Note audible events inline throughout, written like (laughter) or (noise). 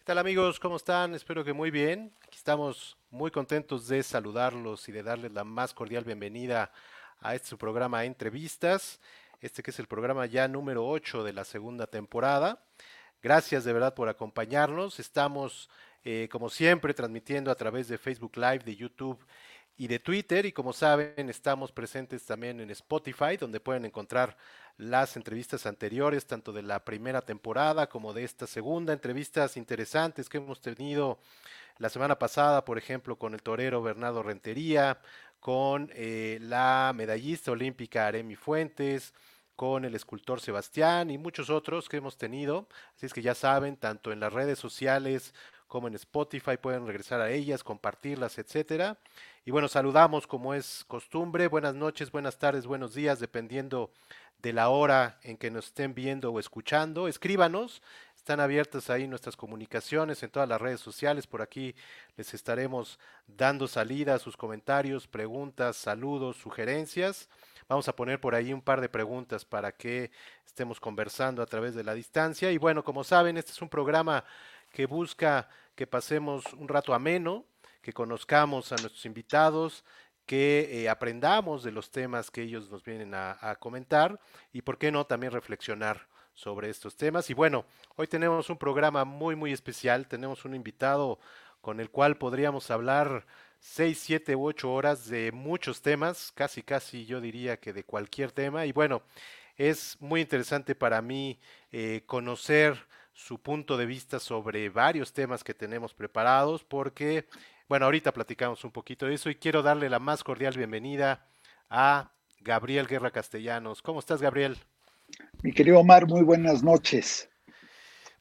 ¿Qué tal amigos? ¿Cómo están? Espero que muy bien. Aquí estamos muy contentos de saludarlos y de darles la más cordial bienvenida a este su programa Entrevistas, este que es el programa ya número 8 de la segunda temporada. Gracias de verdad por acompañarnos. Estamos, eh, como siempre, transmitiendo a través de Facebook Live, de YouTube y de Twitter. Y como saben, estamos presentes también en Spotify, donde pueden encontrar las entrevistas anteriores, tanto de la primera temporada como de esta segunda. Entrevistas interesantes que hemos tenido la semana pasada, por ejemplo, con el torero Bernardo Rentería, con eh, la medallista olímpica Aremi Fuentes, con el escultor Sebastián y muchos otros que hemos tenido. Así es que ya saben, tanto en las redes sociales como en Spotify pueden regresar a ellas, compartirlas, etcétera. Y bueno, saludamos como es costumbre. Buenas noches, buenas tardes, buenos días, dependiendo de la hora en que nos estén viendo o escuchando. Escríbanos, están abiertas ahí nuestras comunicaciones en todas las redes sociales. Por aquí les estaremos dando salida a sus comentarios, preguntas, saludos, sugerencias. Vamos a poner por ahí un par de preguntas para que estemos conversando a través de la distancia. Y bueno, como saben, este es un programa que busca que pasemos un rato ameno, que conozcamos a nuestros invitados, que eh, aprendamos de los temas que ellos nos vienen a, comentar y, por qué no, también reflexionar sobre estos temas. Y bueno, hoy tenemos un programa muy, muy especial. Tenemos un invitado con el cual podríamos hablar seis, siete u ocho horas de muchos temas, casi, casi yo diría que de cualquier tema. Y bueno, es muy interesante para mí eh, conocer su punto de vista sobre varios temas que tenemos preparados, porque bueno, ahorita platicamos un poquito de eso y quiero darle la más cordial bienvenida a Gabriel Guerra Castellanos. ¿Cómo estás, Gabriel? Mi querido Omar, muy buenas noches.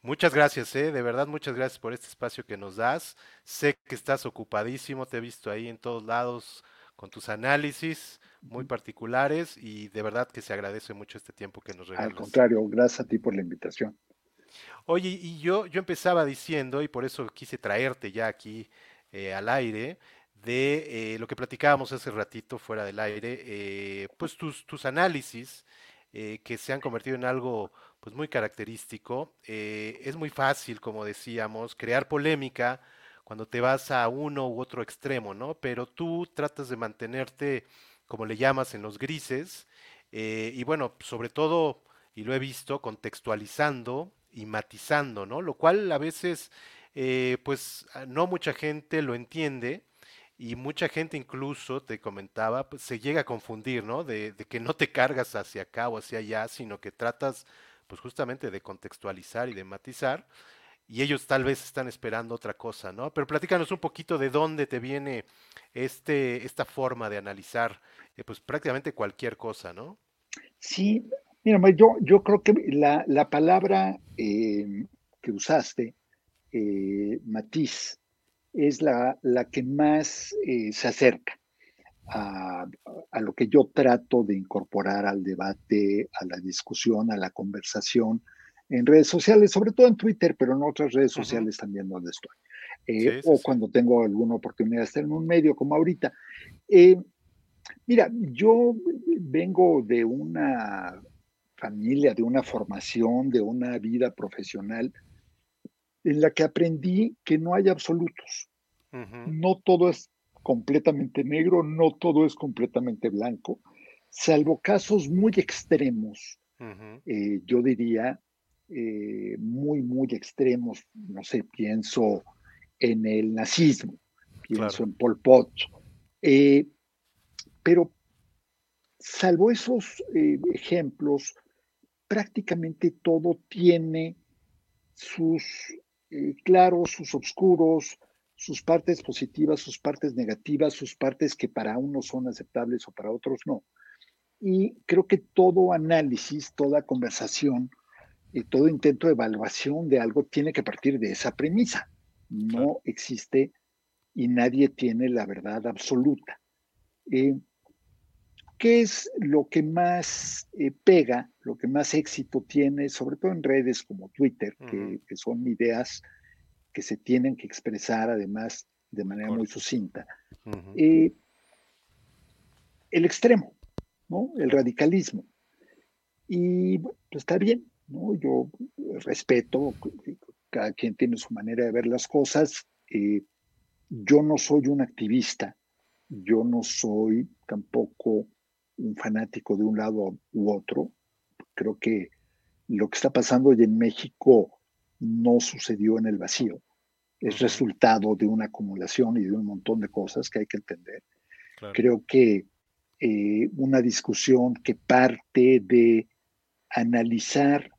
Muchas gracias, ¿eh? de verdad, muchas gracias por este espacio que nos das. Sé que estás ocupadísimo, te he visto ahí en todos lados con tus análisis muy particulares y de verdad que se agradece mucho este tiempo que nos regalas. Al contrario, gracias a ti por la invitación. Oye, y yo, yo empezaba diciendo, y por eso quise traerte ya aquí eh, al aire de eh, lo que platicábamos hace ratito fuera del aire, eh, pues tus, tus análisis que se han convertido en algo pues muy característico. es muy fácil, como decíamos, crear polémica cuando te vas a uno u otro extremo, ¿no? Pero tú tratas de mantenerte, como le llamas, en los grises, y bueno, sobre todo, y lo he visto, contextualizando y matizando, ¿no? Lo cual a veces eh, pues ah, no mucha gente lo entiende y mucha gente incluso, te comentaba, pues, se llega a confundir, ¿no? De, que no te cargas hacia acá o hacia allá, sino que tratas pues justamente de contextualizar y de matizar y ellos tal vez están esperando otra cosa, ¿no? Pero platícanos un poquito de dónde te viene este, esta forma de analizar eh, pues prácticamente cualquier cosa, ¿no? Sí, mira, yo, yo creo que la, la palabra eh, que usaste eh, matiz es la, la que más eh, se acerca a, lo que yo trato de incorporar al debate, a la discusión, a la conversación en redes sociales, sobre todo en Twitter, pero en otras redes sociales también donde estoy. O cuando tengo alguna oportunidad de estar en un medio como ahorita. mira, yo vengo de una familia, de una formación, de una vida profesional en la que aprendí que no hay absolutos. No todo es completamente negro, no todo es completamente blanco, salvo casos muy extremos, eh, yo diría, eh, muy, muy extremos, no sé, pienso en el nazismo, pienso en Pol Pot, eh, pero salvo esos ejemplos, prácticamente todo tiene sus eh, claros, sus oscuros, sus partes positivas, sus partes negativas, sus partes que para unos son aceptables o para otros no. Y creo que todo análisis, toda conversación, y todo intento de evaluación de algo tiene que partir de esa premisa. No existe y nadie tiene la verdad absoluta. Eh, ¿Qué es lo que más eh, pega, lo que más éxito tiene, sobre todo en redes como Twitter, que, son ideas que se tienen que expresar además de manera muy sucinta? Eh, el extremo, ¿no? El radicalismo. Y pues está bien, ¿no? Yo respeto, cada quien tiene su manera de ver las cosas. Eh, yo no soy un activista, yo no soy tampoco un fanático de un lado u otro. Creo que lo que está pasando hoy en México no sucedió en el vacío. Es resultado de una acumulación y de un montón de cosas que hay que entender. Creo que eh, una discusión que parte de analizar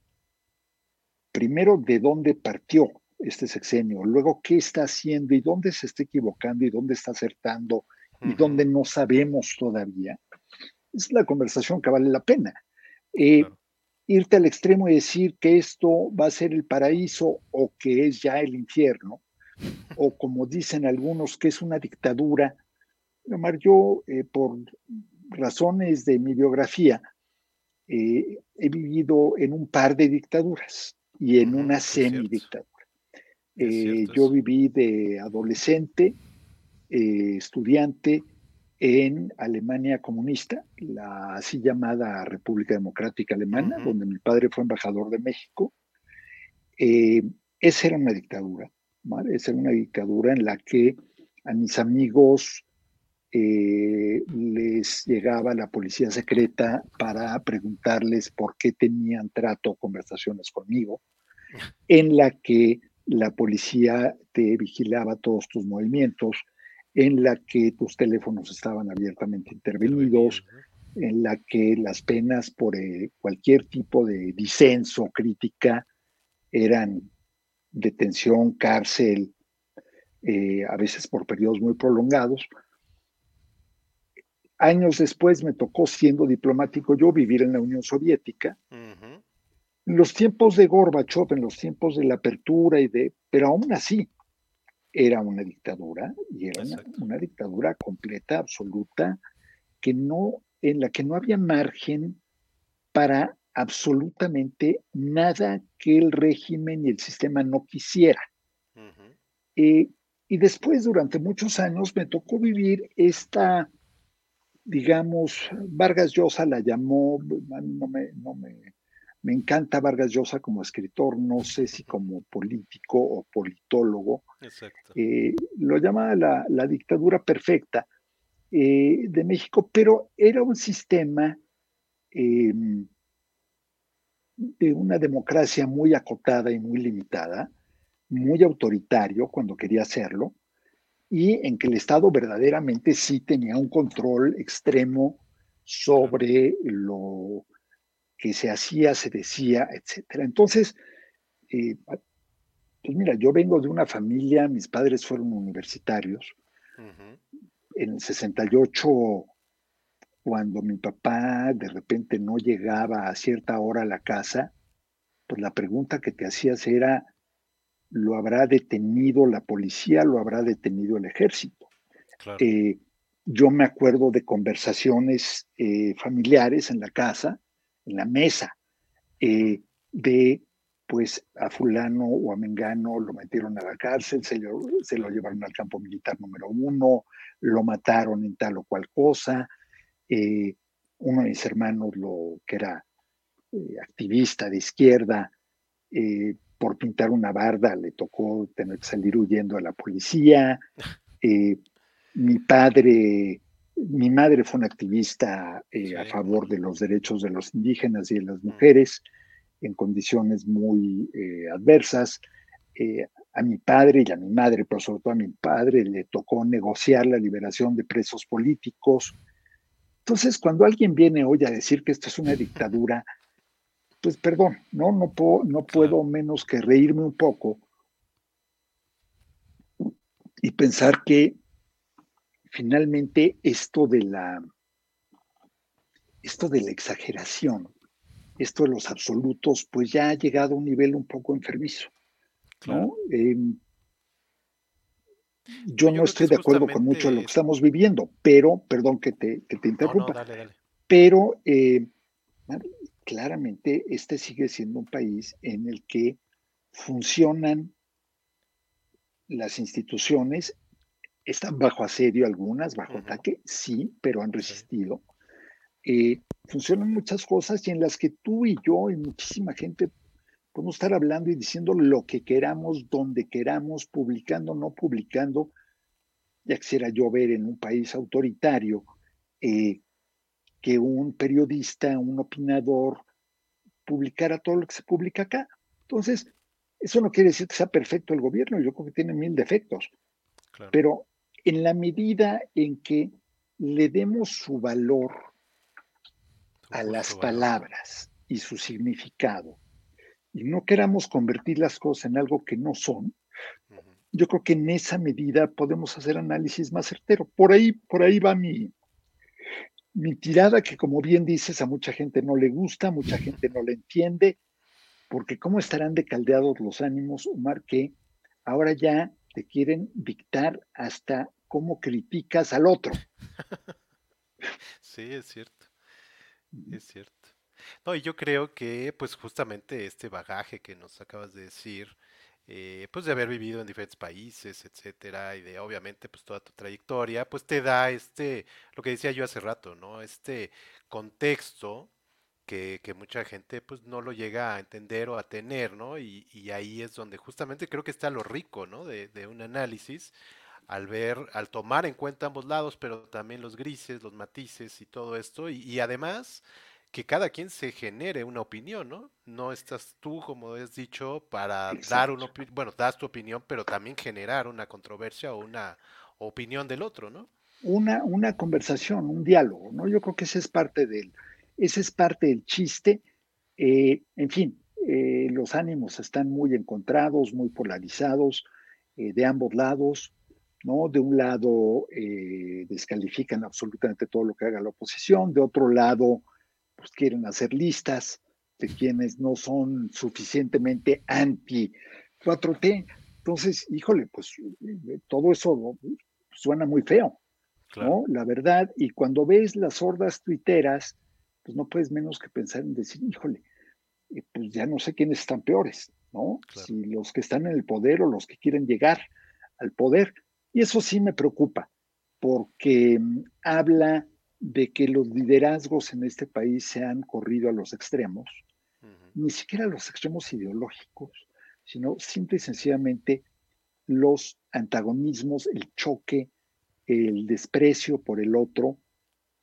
primero de dónde partió este sexenio, luego qué está haciendo y dónde se está equivocando y dónde está acertando y dónde no sabemos todavía, es la conversación que vale la pena. Eh, irte al extremo y decir que esto va a ser el paraíso o que es ya el infierno, o como dicen algunos, que es una dictadura. Omar, yo, eh, por razones de mi biografía, eh, he vivido en un par de dictaduras y en una semidictadura. Yo viví de adolescente, estudiante, en Alemania comunista, la así llamada República Democrática Alemana, donde mi padre fue embajador de México. Eh, esa era una dictadura, esa era una dictadura en la que a mis amigos eh, les llegaba la policía secreta para preguntarles por qué tenían trato o conversaciones conmigo, en la que la policía te vigilaba todos tus movimientos, en la que tus teléfonos estaban abiertamente intervenidos, en la que las penas por eh, cualquier tipo de disenso, crítica, eran detención, cárcel, eh, a veces por periodos muy prolongados. Años después me tocó, siendo diplomático yo, vivir en la Unión Soviética. En los tiempos de Gorbachev, en los tiempos de la apertura y de, pero aún así, era una dictadura y era una, dictadura completa, absoluta, que no, en la que no había margen para absolutamente nada que el régimen y el sistema no quisiera. Eh, y después, durante muchos años, me tocó vivir esta, digamos, Vargas Llosa la llamó, no me, no me me encanta Vargas Llosa como escritor, no sé si como político o politólogo. Eh, lo llama la, dictadura perfecta eh, de México, pero era un sistema em, de una democracia muy acotada y muy limitada, muy autoritario cuando quería hacerlo, y en que el Estado verdaderamente sí tenía un control extremo sobre lo que se hacía, se decía, etcétera. Entonces, eh, pues mira, yo vengo de una familia, mis padres fueron universitarios. En el 68, cuando mi papá de repente no llegaba a cierta hora a la casa, pues la pregunta que te hacías era, ¿lo habrá detenido la policía, lo habrá detenido el ejército? Eh, yo me acuerdo de conversaciones eh, familiares en la casa, en la mesa eh, de, pues a fulano o a Mengano lo metieron a la cárcel, se lo, se lo llevaron al campo militar número uno, lo mataron en tal o cual cosa. Eh, uno de mis hermanos, lo que era eh, activista de izquierda, por pintar una barda le tocó tener que salir huyendo a la policía. mi padre mi madre fue una activista eh, a favor de los derechos de los indígenas y de las mujeres en condiciones muy eh, adversas. Eh, a mi padre y a mi madre, pero sobre todo a mi padre, le tocó negociar la liberación de presos políticos. Entonces, cuando alguien viene hoy a decir que esto es una dictadura, pues perdón, no, no, puedo, no puedo menos que reírme un poco y pensar que finalmente esto de la esto de la exageración, esto de los absolutos, pues ya ha llegado a un nivel un poco enfermizo. ¿no? Em, yo, no estoy de acuerdo con mucho de lo que estamos viviendo, pero, perdón que te, que te interrumpa, pero eh, claramente este sigue siendo un país en el que funcionan las instituciones están bajo asedio algunas, bajo ataque, sí, pero han resistido. Eh, funcionan muchas cosas y en las que tú y yo y muchísima gente Podemos estar hablando y diciendo lo que queramos, donde queramos, publicando, no publicando. Ya quisiera yo ver en un país autoritario eh, que un periodista, un opinador, publicara todo lo que se publica acá. Entonces, eso no quiere decir que sea perfecto el gobierno, yo creo que tiene mil defectos, pero en la medida en que le demos su valor a las palabras y su significado, y no queramos convertir las cosas en algo que no son, yo creo que en esa medida podemos hacer análisis más certero. Por ahí, por ahí va mi, mi tirada, que como bien dices, a mucha gente no le gusta, mucha (laughs) gente no le entiende, porque cómo estarán decaldeados los ánimos, Omar, que ahora ya te quieren dictar hasta cómo criticas al otro. (laughs) Sí, es cierto. Es cierto. No, y yo creo que, pues justamente este bagaje que nos acabas de decir, eh, pues de haber vivido en diferentes países, etcétera, y de obviamente pues toda tu trayectoria, pues te da este, lo que decía yo hace rato, ¿no? Este contexto que, que mucha gente pues no lo llega a entender o a tener, ¿no? Y, y ahí es donde justamente creo que está lo rico, ¿no? De, de un análisis al ver, al tomar en cuenta ambos lados, pero también los grises, los matices y todo esto, y, y además que cada quien se genere una opinión, ¿no? No estás tú, como has dicho, para dar una opinión, bueno, das tu opinión, pero también generar una controversia o una opinión del otro, ¿no? Una, una conversación, un diálogo, ¿no? Yo creo que ese es parte del, ese es parte del chiste. Eh, en fin, eh, los ánimos están muy encontrados, muy polarizados eh, de ambos lados, ¿no? De un lado descalifican absolutamente todo lo que haga la oposición, de otro lado pues quieren hacer listas de quienes no son suficientemente anti 4T. Entonces, híjole, pues todo eso suena muy feo, ¿no? La verdad, y cuando ves las hordas tuiteras, pues no puedes menos que pensar en decir, híjole, eh, pues ya no sé quiénes están peores, ¿no? Si los que están en el poder o los que quieren llegar al poder. Y eso sí me preocupa, porque mm, habla de que los liderazgos en este país se han corrido a los extremos, ni siquiera a los extremos ideológicos, sino simple y sencillamente los antagonismos, el choque, el desprecio por el otro,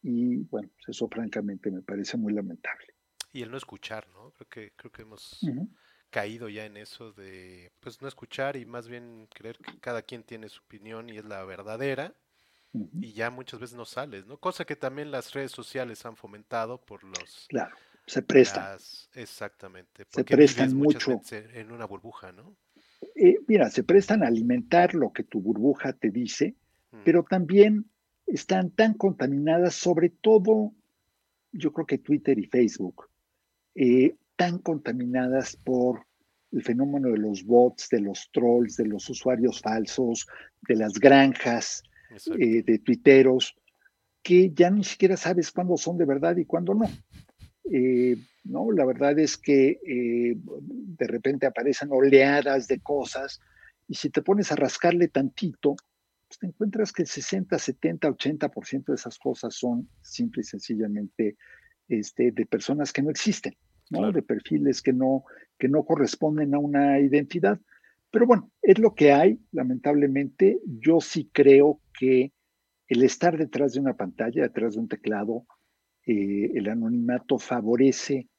y bueno, pues eso francamente me parece muy lamentable. Y el no escuchar, ¿no? Creo que, creo que hemos caído ya en eso de, pues no escuchar y más bien creer que cada quien tiene su opinión y es la verdadera y ya muchas veces no sales, ¿no? Cosa que también las redes sociales han fomentado por los... Claro, se prestan. exactamente. Se prestan mucho. En una burbuja, ¿no? Eh, mira, se prestan a alimentar lo que tu burbuja te dice, pero también están tan contaminadas, sobre todo, yo creo que Twitter y Facebook, eh, tan contaminadas por el fenómeno de los bots, de los trolls, de los usuarios falsos, de las granjas, eh, de tuiteros, que ya ni siquiera sabes cuándo son de verdad y cuándo no. Eh, no, la verdad es que eh, de repente aparecen oleadas de cosas y si te pones a rascarle tantito, pues te encuentras que el 60, 70, 80% de esas cosas son simple y sencillamente este, de personas que no existen, ¿no? de perfiles que no, que no corresponden a una identidad. Pero bueno, es lo que hay, lamentablemente. Yo sí creo que el estar detrás de una pantalla, detrás de un teclado, eh, el anonimato favorece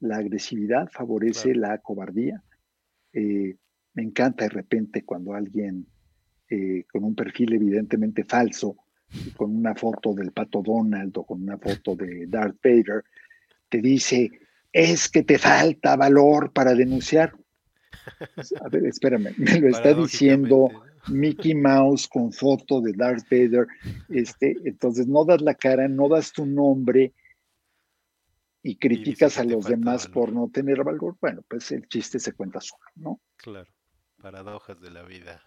la agresividad, favorece la cobardía. Eh, me encanta de repente cuando alguien eh, con un perfil evidentemente falso, con una foto del pato Donald o con una foto de Darth Vader, te dice, es que te falta valor para denunciar. A ver, espérame, me lo está diciendo Mickey Mouse con foto de Darth Vader. Este, entonces no das la cara, no das tu nombre y criticas a los demás por no tener valor. Bueno, pues el chiste se cuenta solo, ¿no? Claro, paradojas de la vida.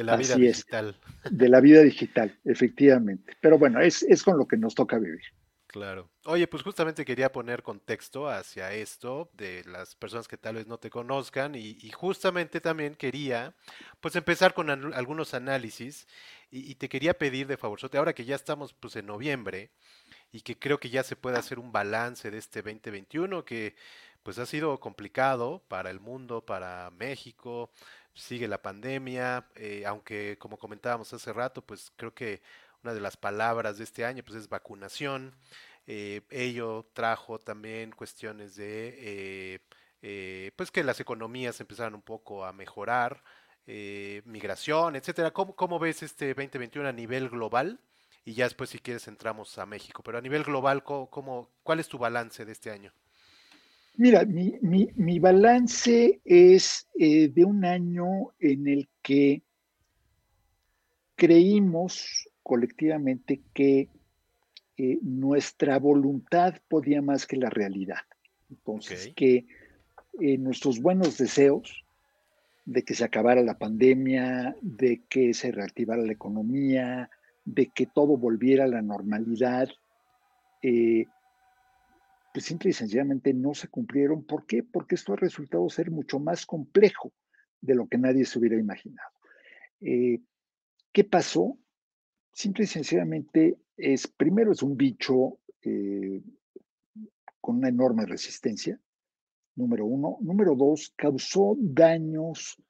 De la vida digital. (laughs) de la vida digital, efectivamente. Pero bueno, es, es con lo que nos toca vivir. Claro. Oye, pues justamente quería poner contexto hacia esto de las personas que tal vez no te conozcan y, justamente también quería pues empezar con algunos análisis y, te quería pedir de favor, ahora que ya estamos pues en noviembre y que creo que ya se puede hacer un balance de este 2021 que pues ha sido complicado para el mundo, para México, sigue la pandemia, eh, aunque como comentábamos hace rato, pues creo que una de las palabras de este año pues es vacunación. Eh, ello trajo también cuestiones de eh, eh, pues que las economías empezaron un poco a mejorar, migración, etcétera. ¿Cómo, ¿Cómo, ves este 2021 a nivel global? Y ya después, si quieres, entramos a México. Pero a nivel global, ¿cómo, cuál es tu balance de este año? Mira, mi, mi, mi balance es de un año en el que creímos colectivamente que eh, nuestra voluntad podía más que la realidad. Entonces, que eh, nuestros buenos deseos de que se acabara la pandemia, de que se reactivara la economía, de que todo volviera a la normalidad, eh, pues simple y sencillamente no se cumplieron. ¿Por qué? Porque esto ha resultado ser mucho más complejo de lo que nadie se hubiera imaginado. ¿Qué pasó? Simple y sencillamente es, primero es un bicho eh, con una enorme resistencia, número uno. Número dos, causó daños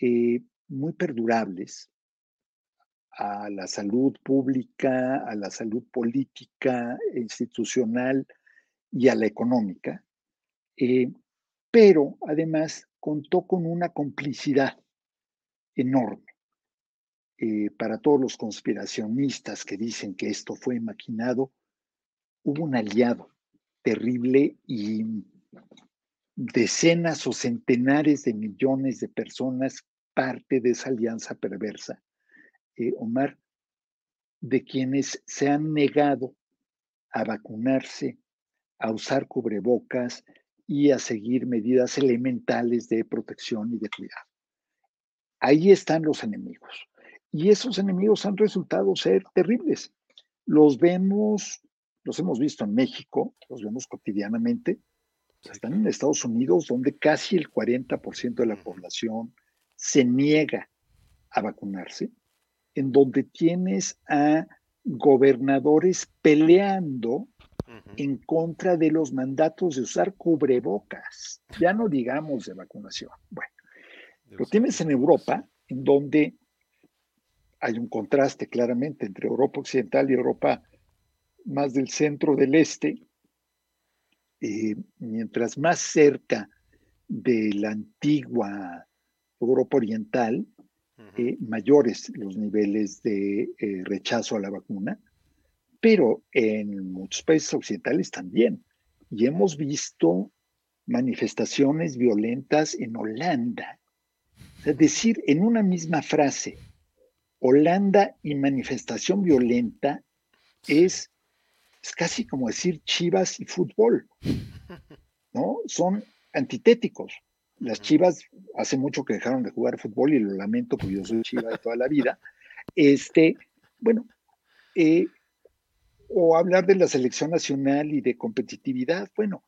eh, muy perdurables a la salud pública, a la salud política, institucional y a la económica. Eh, pero además contó con una complicidad enorme eh, para todos los conspiracionistas que dicen que esto fue maquinado, hubo un aliado terrible y decenas o centenares de millones de personas parte de esa alianza perversa. Eh, Omar, de quienes se han negado a vacunarse, a usar cubrebocas y a seguir medidas elementales de protección y de cuidado. Ahí están los enemigos. Y esos enemigos han resultado ser terribles. Los vemos, los hemos visto en México, los vemos cotidianamente. Están en Estados Unidos, donde casi el 40% de la población se niega a vacunarse, en donde tienes a gobernadores peleando en contra de los mandatos de usar cubrebocas, ya no digamos de vacunación. Bueno, lo tienes en Europa, en donde hay un contraste claramente entre Europa Occidental y Europa más del centro del este. Eh, mientras más cerca de la antigua Europa Oriental, eh, mayores los niveles de eh, rechazo a la vacuna, pero en muchos países occidentales también. Y hemos visto manifestaciones violentas en Holanda. Es decir, en una misma frase, Holanda y manifestación violenta es, es casi como decir chivas y fútbol, (laughs) ¿no? Son antitéticos. Las chivas hace mucho que dejaron de jugar fútbol y lo lamento porque yo soy chiva de toda la vida. Este, bueno, eh, o hablar de la selección nacional y de competitividad, bueno,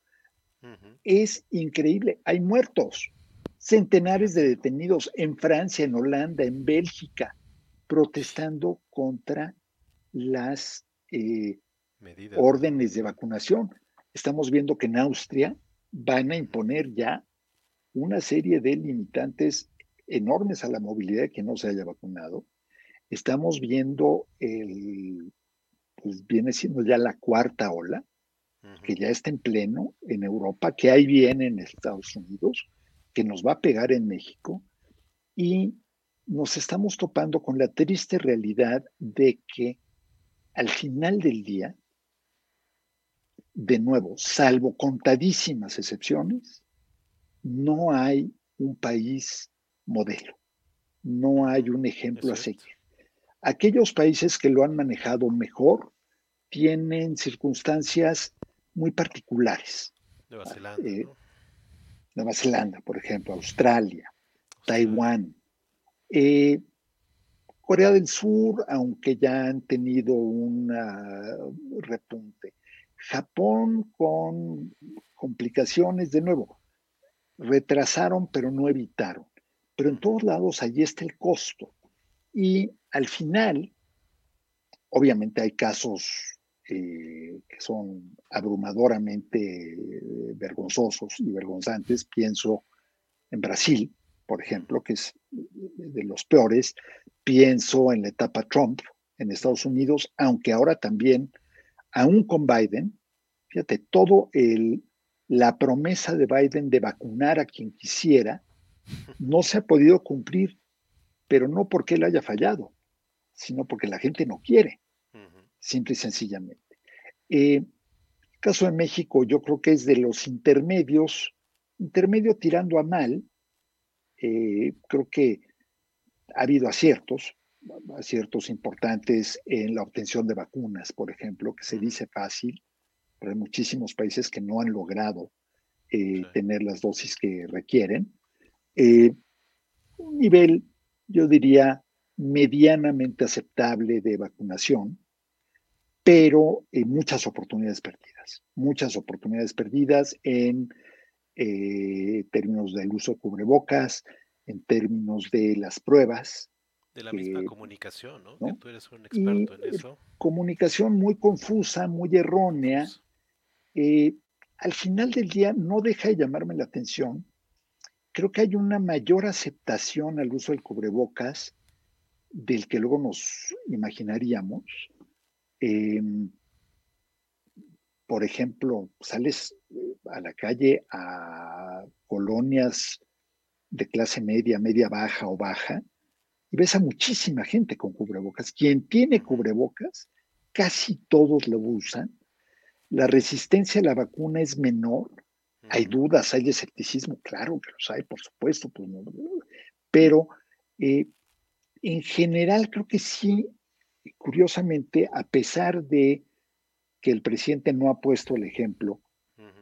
es increíble. Hay muertos, centenares de detenidos en Francia, en Holanda, en Bélgica, protestando contra las eh, órdenes de vacunación. Estamos viendo que en Austria van a imponer ya una serie de limitantes enormes a la movilidad que no se haya vacunado. Estamos viendo el, pues viene siendo ya la cuarta ola, que ya está en pleno en Europa, que ahí viene en Estados Unidos, que nos va a pegar en México y nos estamos topando con la triste realidad de que al final del día, de nuevo, salvo contadísimas excepciones, no hay un país modelo, no hay un ejemplo a seguir. Aquellos países que lo han manejado mejor tienen circunstancias muy particulares. Nueva Zelanda. Eh, Nueva Zelanda, por ejemplo, Australia, Taiwán, eh, Corea del Sur, aunque ya han tenido un repunte. Japón con complicaciones, de nuevo, retrasaron pero no evitaron. Pero en todos lados allí está el costo. Y al final, obviamente hay casos eh, que son abrumadoramente vergonzosos y vergonzantes. Pienso en Brasil, por ejemplo, que es de los peores. Pienso en la etapa Trump en Estados Unidos, aunque ahora también, aún con Biden, fíjate, todo el, la promesa de Biden de vacunar a quien quisiera no se ha podido cumplir, pero no porque él haya fallado, sino porque la gente no quiere, simple y sencillamente. Eh, el caso de México, yo creo que es de los intermedios, intermedio tirando a mal, eh, creo que ha habido aciertos, aciertos importantes en la obtención de vacunas, por ejemplo, que se dice fácil, pero hay muchísimos países que no han logrado eh, tener las dosis que requieren. Eh, un nivel, yo diría, medianamente aceptable de vacunación, pero en muchas oportunidades perdidas, muchas oportunidades perdidas en eh, términos del uso de cubrebocas, en términos de las pruebas. De la misma comunicación, ¿no? tú eres un experto en eso. Comunicación muy confusa, muy errónea. Eh, al final del día no deja de llamarme la atención. Creo que hay una mayor aceptación al uso del cubrebocas del que luego nos imaginaríamos. Em, por ejemplo, sales eh, a la calle a colonias de clase media, media baja o baja, y ves a muchísima gente con cubrebocas. Quien tiene cubrebocas, casi todos lo usan. La resistencia a la vacuna es menor. Hay dudas, hay escepticismo, claro que los hay, por supuesto, pues pero eh, en general creo que sí, curiosamente, a pesar de que el presidente no ha puesto el ejemplo,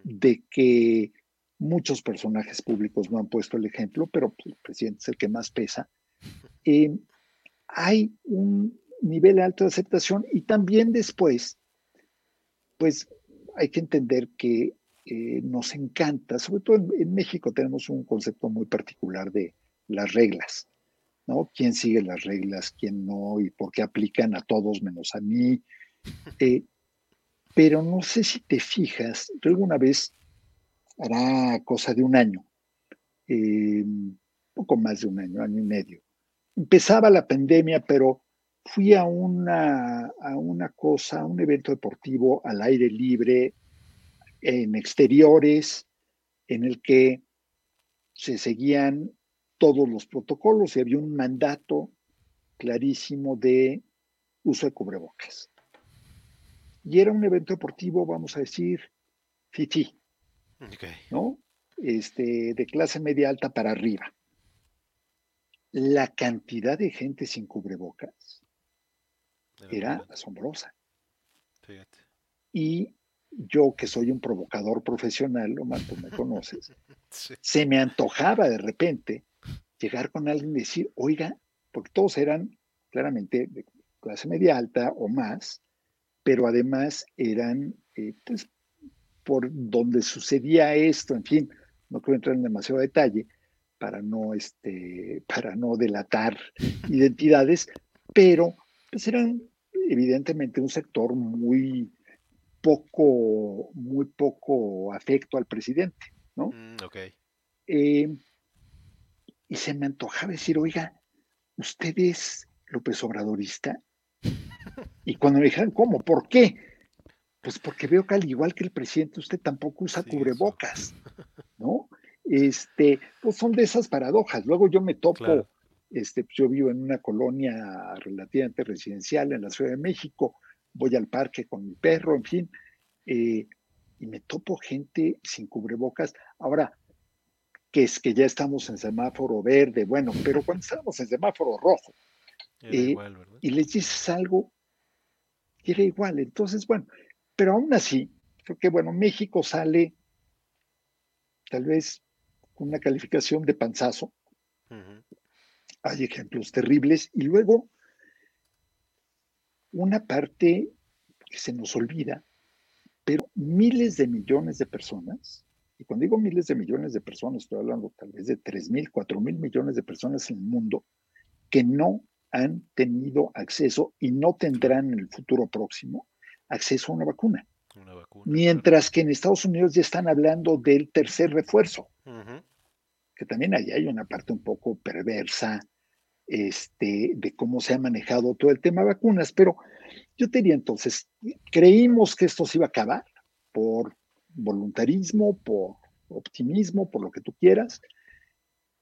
de que muchos personajes públicos no han puesto el ejemplo, pero el presidente es el que más pesa, (laughs) eh, hay un nivel alto de aceptación y también después, pues hay que entender que eh, nos encanta, sobre todo en, México tenemos un concepto muy particular de las reglas, ¿no? ¿Quién sigue las reglas, quién no y por qué aplican a todos menos a mí? (laughs) Eh, pero no sé si te fijas, yo alguna vez, hará cosa de un año, eh, poco más de un año, año y medio. Empezaba la pandemia, pero fui a una, a una cosa, a un evento deportivo al aire libre, en exteriores, en el que se seguían todos los protocolos y había un mandato clarísimo de uso de cubrebocas y era un evento deportivo, vamos a decir, fifi, ¿no? Este, de clase media alta para arriba. La cantidad de gente sin cubrebocas era, asombrosa. Fíjate. Y yo, que soy un provocador profesional, lo más tú me conoces, (laughs) se me antojaba de repente llegar con alguien y decir, oiga, porque todos eran claramente de clase media alta o más, pero además eran, eh, pues, por donde sucedía esto, en fin, no quiero entrar en demasiado detalle para no, este, para no delatar (laughs) identidades, pero pues eran evidentemente un sector muy poco, muy poco afecto al presidente, ¿no? Mm, eh, y se me antojaba decir, oiga, ¿usted es López Obradorista? (laughs) Y cuando me dijeron, ¿cómo? ¿Por qué? Pues porque veo que al igual que el presidente, usted tampoco usa cubrebocas, (laughs) ¿no? Este, pues son de esas paradojas. Luego yo me topo, este, pues yo vivo en una colonia relativamente residencial en la Ciudad de México, voy al parque con mi perro, en fin, eh, y me topo gente sin cubrebocas. Ahora, que es que ya estamos en semáforo verde, bueno, pero cuando estábamos en semáforo rojo, eh, y les dices algo, era igual. Entonces, bueno, pero aún así, creo que, bueno, México sale tal vez con una calificación de panzazo. Hay ejemplos terribles. Y luego, una parte que se nos olvida, pero miles de millones de personas, y cuando digo miles de millones de personas, estoy hablando tal vez de 3 mil, 4 mil millones de personas en el mundo, que no han tenido acceso y no tendrán en el futuro próximo acceso a una vacuna. Mientras que en Estados Unidos ya están hablando del tercer refuerzo, que también ahí hay una parte un poco perversa este, de cómo se ha manejado todo el tema de vacunas, pero yo diría entonces, creímos que esto se iba a acabar por voluntarismo, por optimismo, por lo que tú quieras.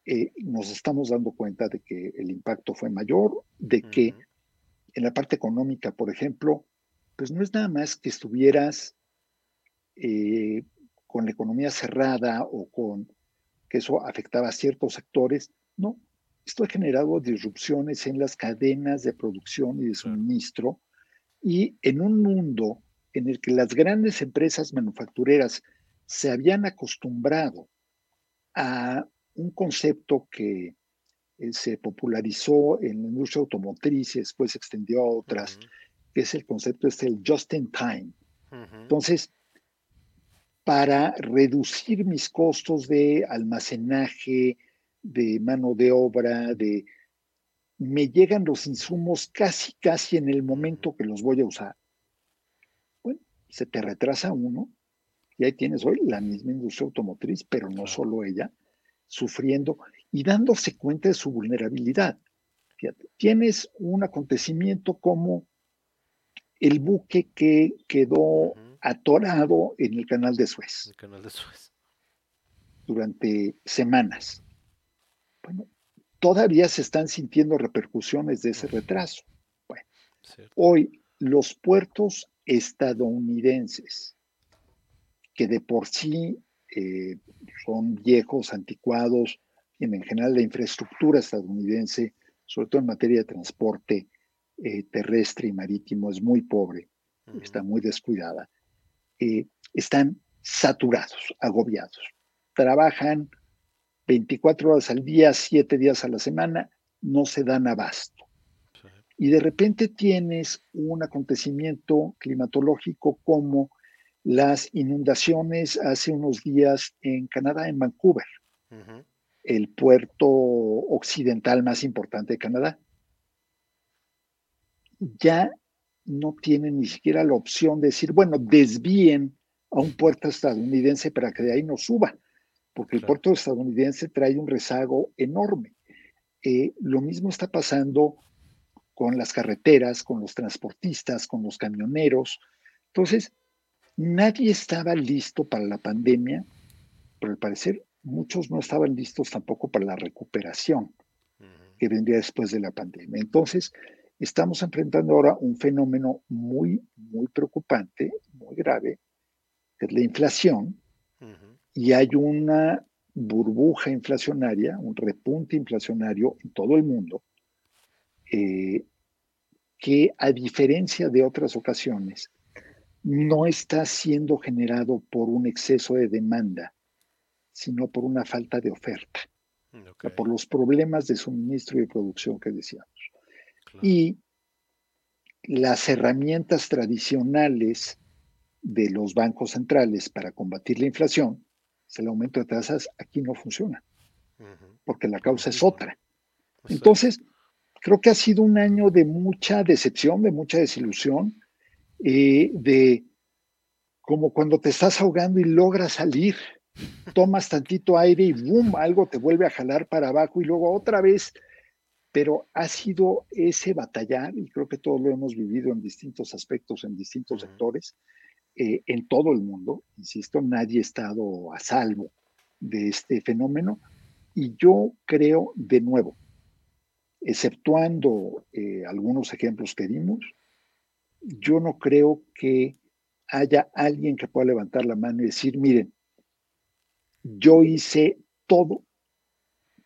Eh, nos estamos dando cuenta de que el impacto fue mayor, de que en la parte económica, por ejemplo, pues no es nada más que estuvieras eh, con la economía cerrada o con que eso afectaba a ciertos sectores. No, esto ha generado disrupciones en las cadenas de producción y de suministro y en un mundo en el que las grandes empresas manufactureras se habían acostumbrado a un concepto que eh, se popularizó en la industria automotriz y después se extendió a otras, que es el concepto este, el just in time. Entonces, para reducir mis costos de almacenaje, de mano de obra, de me llegan los insumos casi, casi en el momento que los voy a usar. Se te retrasa uno y ahí tienes hoy la misma industria automotriz, pero no solo ella, sufriendo y dándose cuenta de su vulnerabilidad. Fíjate, tienes un acontecimiento como el buque que quedó atorado en el canal de Suez. El canal de Suez. Durante semanas. Bueno, todavía se están sintiendo repercusiones de ese retraso. Bueno, hoy los puertos estadounidenses, que de por sí eh, son viejos, anticuados, y en general la infraestructura estadounidense, sobre todo en materia de transporte eh, terrestre y marítimo, es muy pobre, está muy descuidada. Eh, están saturados, agobiados. Trabajan 24 horas al día, 7 días a la semana, no se dan abasto. Y de repente tienes un acontecimiento climatológico como las inundaciones hace unos días en Canadá, en Vancouver, el puerto occidental más importante de Canadá. Ya no tienen ni siquiera la opción de decir, bueno, desvíen a un puerto estadounidense para que de ahí no suba, porque el puerto estadounidense trae un rezago enorme. Eh, lo mismo está pasando con las carreteras, con los transportistas, con los camioneros. Entonces, nadie estaba listo para la pandemia, pero al parecer muchos no estaban listos tampoco para la recuperación que vendría después de la pandemia. Entonces, Estamos enfrentando ahora un fenómeno muy, muy preocupante, muy grave, que es la inflación, y hay una burbuja inflacionaria, un repunte inflacionario en todo el mundo, eh, que a diferencia de otras ocasiones, no está siendo generado por un exceso de demanda, sino por una falta de oferta, por los problemas de suministro y producción que decíamos. Y las herramientas tradicionales de los bancos centrales para combatir la inflación, el aumento de tasas, aquí no funciona, porque la causa es otra. Entonces, creo que ha sido un año de mucha decepción, de mucha desilusión, eh, de como cuando te estás ahogando y logras salir, tomas tantito aire y boom, algo te vuelve a jalar para abajo y luego otra vez. Pero ha sido ese batallar, y creo que todos lo hemos vivido en distintos aspectos, en distintos sectores, eh, en todo el mundo, insisto, nadie ha estado a salvo de este fenómeno, y yo creo, de nuevo, exceptuando eh, algunos ejemplos que dimos, yo no creo que haya alguien que pueda levantar la mano y decir, miren, yo hice todo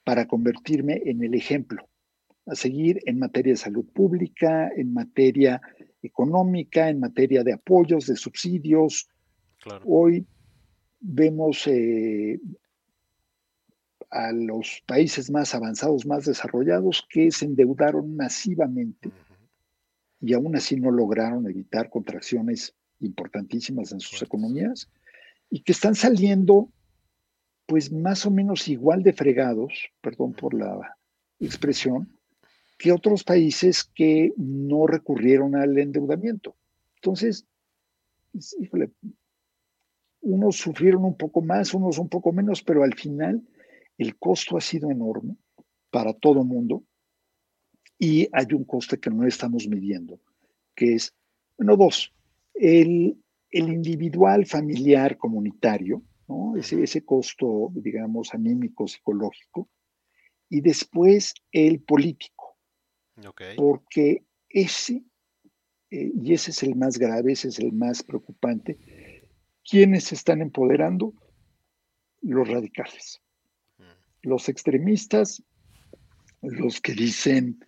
para convertirme en el ejemplo a seguir en materia de salud pública, en materia económica, en materia de apoyos, de subsidios. Hoy vemos eh, a los países más avanzados, más desarrollados, que se endeudaron masivamente. Y aún así no lograron evitar contracciones importantísimas en sus economías y que están saliendo pues más o menos igual de fregados, perdón por la expresión, que otros países que no recurrieron al endeudamiento. Entonces, unos sufrieron un poco más, unos un poco menos, pero al final el costo ha sido enorme para todo el mundo y hay un coste que no estamos midiendo, que es, bueno, dos, el, individual, familiar, comunitario, ese, ese costo, digamos, anímico, psicológico, y después el político. Porque ese, eh, y ese es el más grave, ese es el más preocupante, ¿quiénes se están empoderando? Los radicales. Los extremistas, los que dicen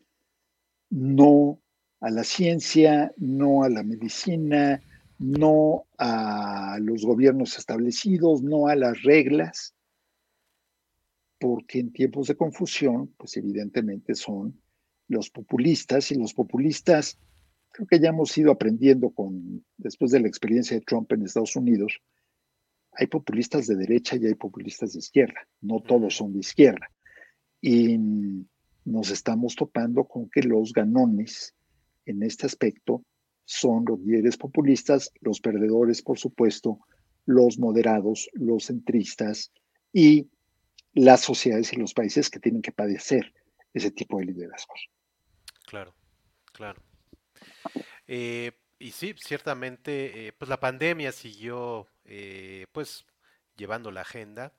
no a la ciencia, no a la medicina, no a los gobiernos establecidos, no a las reglas, porque en tiempos de confusión, pues evidentemente son los populistas y los populistas, creo que ya hemos ido aprendiendo con, después de la experiencia de Trump en Estados Unidos, hay populistas de derecha y hay populistas de izquierda, no todos son de izquierda. Y nos estamos topando con que los ganones en este aspecto son los líderes populistas, los perdedores, por supuesto, los moderados, los centristas y las sociedades y los países que tienen que padecer ese tipo de liderazgos. Claro, claro. Eh, y sí, ciertamente, eh, pues la pandemia siguió, eh, pues, llevando la agenda.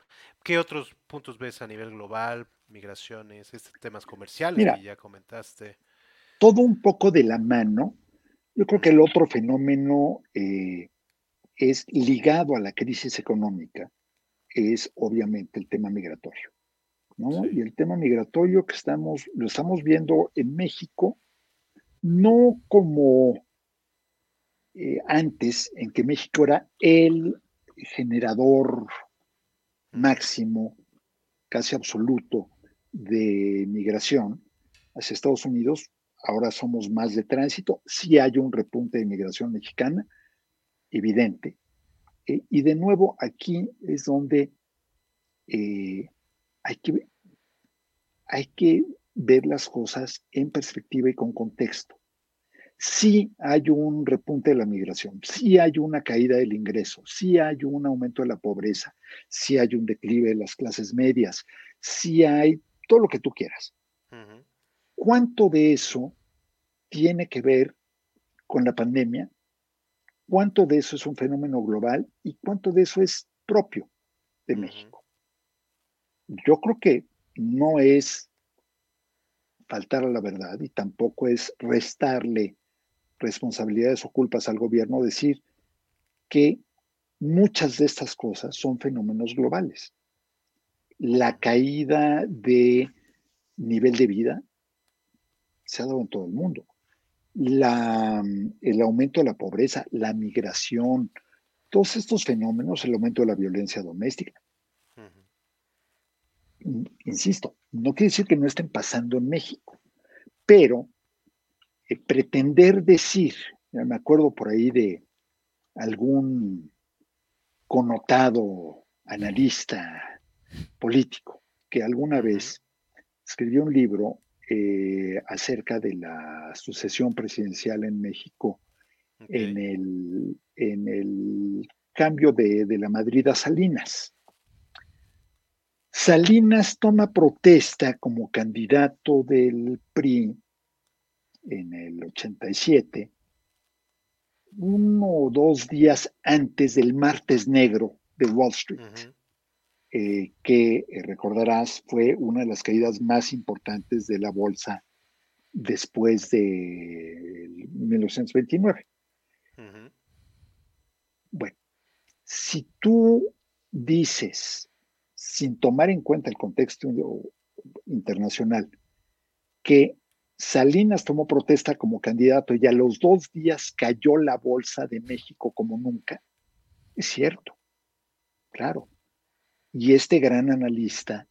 ¿Qué otros puntos ves a nivel global? Migraciones, estos temas comerciales que ya comentaste. Todo un poco de la mano. Yo creo que el otro fenómeno es ligado a la crisis económica, es obviamente el tema migratorio. Y el tema migratorio que estamos, lo estamos viendo en México, no como eh, antes, en que México era el generador máximo, casi absoluto, de migración hacia Estados Unidos. Ahora somos más de tránsito. Sí hay un repunte de migración mexicana, evidente. Eh, y de nuevo, aquí es donde eh, hay que, hay que ver las cosas en perspectiva y con contexto. Sí hay un repunte de la migración, sí hay una caída del ingreso, sí hay un aumento de la pobreza, sí hay un declive de las clases medias, sí hay todo lo que tú quieras. ¿Cuánto de eso tiene que ver con la pandemia? ¿Cuánto de eso es un fenómeno global y cuánto de eso es propio de México? yo creo que no es faltar a la verdad y tampoco es restarle responsabilidades o culpas al gobierno decir que muchas de estas cosas son fenómenos globales. La caída de nivel de vida se ha dado en todo el mundo. La, el aumento de la pobreza, la migración, todos estos fenómenos, el aumento de la violencia doméstica, insisto, no quiere decir que no estén pasando en México, pero eh, pretender decir, me acuerdo por ahí de algún connotado analista político que alguna vez escribió un libro eh, acerca de la sucesión presidencial en México en, el, en el cambio de, de la Madrid a Salinas. Salinas toma protesta como candidato del PRI en el 87, uno o dos días antes del martes negro de Wall Street, eh, que eh, recordarás fue una de las caídas más importantes de la bolsa después de 1929. Bueno, si tú dices sin tomar en cuenta el contexto internacional, que Salinas tomó protesta como candidato y a los dos días cayó la bolsa de México como nunca, es cierto, claro. Y este gran analista,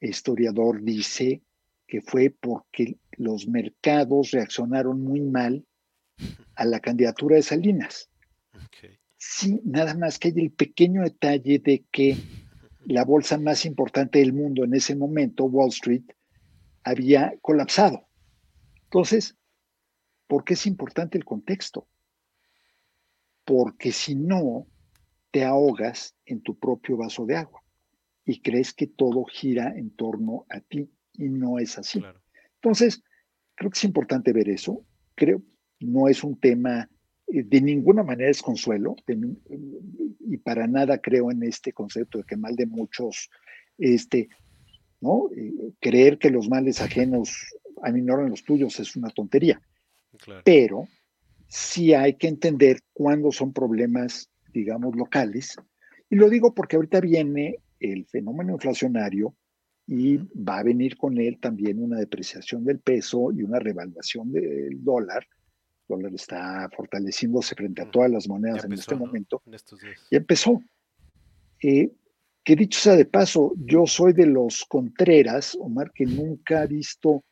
historiador, dice que fue porque los mercados reaccionaron muy mal a la candidatura de Salinas. Sí, nada más que hay el pequeño detalle de que la bolsa más importante del mundo en ese momento, Wall Street, había colapsado. Entonces, ¿por qué es importante el contexto? porque si no, te ahogas en tu propio vaso de agua y crees que todo gira en torno a ti y no es así. Entonces, creo que es importante ver eso. Creo no es un tema eh, de ninguna manera es consuelo y para nada creo en este concepto de que mal de muchos, este, ¿no? Eh, creer que los males ajenos aminoran los tuyos es una tontería. Pero sí hay que entender cuándo son problemas, digamos, locales. Y lo digo porque ahorita viene el fenómeno inflacionario y va a venir con él también una depreciación del peso y una revaluación del dólar. El dólar está fortaleciéndose frente a todas las monedas en este momento. Ya empezó. Eh, que dicho sea de paso, yo soy de los Contreras, Omar, que nunca ha visto,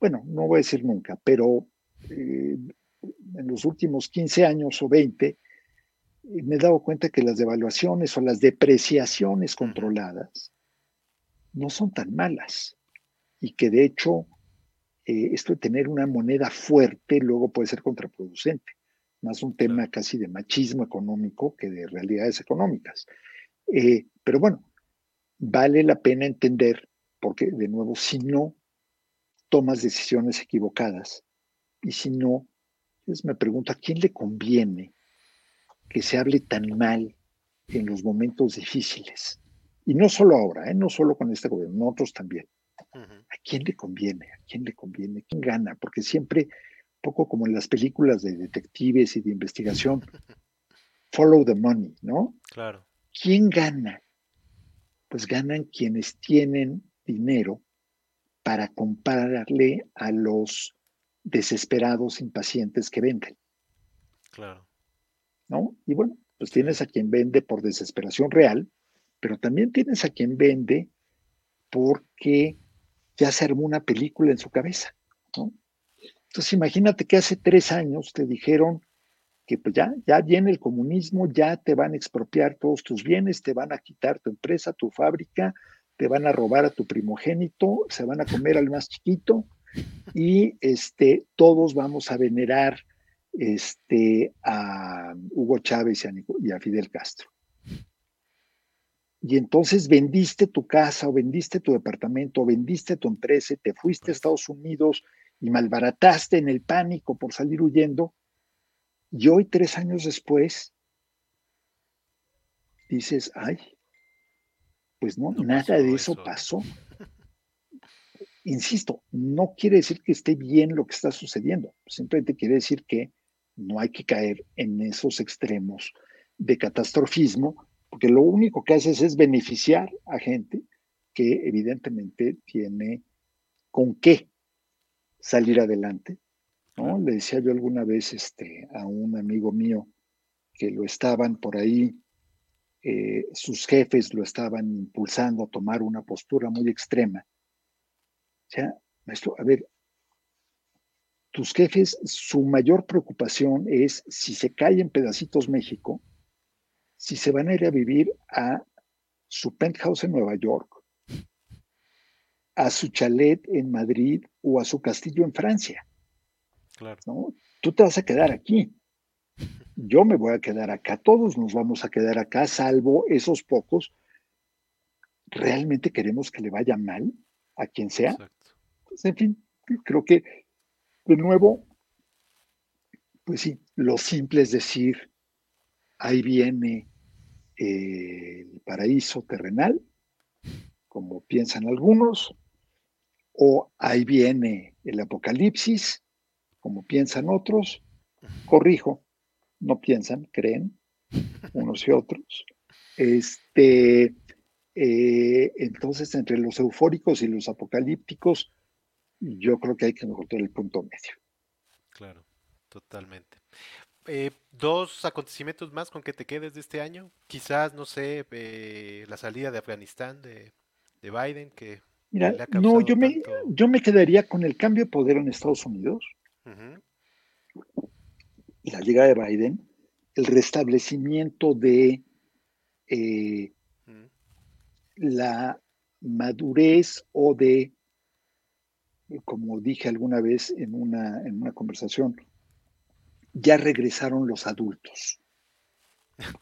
bueno, no voy a decir nunca, pero eh, en los últimos 15 años o 20, me he dado cuenta que las devaluaciones o las depreciaciones controladas no son tan malas y que de hecho eh, esto de tener una moneda fuerte luego puede ser contraproducente, más un tema casi de machismo económico que de realidades económicas. Eh, pero bueno, vale la pena entender, porque de nuevo, si no tomas decisiones equivocadas y si no, me pregunto, ¿a quién le conviene que se hable tan mal en los momentos difíciles? Y no solo ahora, ¿eh? no solo con este gobierno, otros también. ¿A quién le conviene? ¿A quién le conviene? ¿Quién gana? Porque siempre, poco como en las películas de detectives y de investigación, (laughs) follow the money, ¿no? Claro. ¿Quién gana? Pues ganan quienes tienen dinero para compararle a los desesperados, impacientes que venden. Claro. ¿No? Y bueno, pues tienes a quien vende por desesperación real, pero también tienes a quien vende porque ya se armó una película en su cabeza, ¿no? Entonces imagínate que hace tres años te dijeron que pues ya, ya viene el comunismo, ya te van a expropiar todos tus bienes, te van a quitar tu empresa, tu fábrica, te van a robar a tu primogénito, se van a comer al más chiquito, y este, todos vamos a venerar este, a Hugo Chávez y a, Fidel Castro. Y entonces vendiste tu casa o vendiste tu departamento o vendiste tu empresa, te fuiste a Estados Unidos y malbarataste en el pánico por salir huyendo. Y hoy, tres años después, dices, ay, pues no, nada de eso pasó insisto, no quiere decir que esté bien lo que está sucediendo, simplemente quiere decir que no hay que caer en esos extremos de catastrofismo, porque lo único que haces es beneficiar a gente que evidentemente tiene con qué salir adelante. ¿no? Le decía yo alguna vez este, a un amigo mío que lo estaban por ahí, eh, sus jefes lo estaban impulsando a tomar una postura muy extrema o sea, maestro, a ver, tus jefes, su mayor preocupación es si se cae en pedacitos México, si se van a ir a vivir a su penthouse en Nueva York, a su chalet en Madrid o a su castillo en Francia. Claro. ¿no? Tú te vas a quedar aquí. Yo me voy a quedar acá. Todos nos vamos a quedar acá, salvo esos pocos. ¿Realmente queremos que le vaya mal a quien sea? Pues, en fin, creo que de nuevo, pues sí, lo simple es decir, ahí viene eh, el paraíso terrenal, como piensan algunos, o ahí viene el apocalipsis, como piensan otros. Corrijo, no piensan, creen, unos y otros. Este, eh, entonces, entre los eufóricos y los apocalípticos, yo creo que hay que encontrar el punto medio. Claro, totalmente. Eh, dos acontecimientos más con que te quedes de este año. Quizás, no sé, eh, la salida de Afganistán de, Biden, que... Mira, no, yo me, yo me quedaría con el cambio de poder en Estados Unidos, la llegada de Biden, el restablecimiento de eh, la madurez o de como dije alguna vez en una, en una conversación, ya regresaron los adultos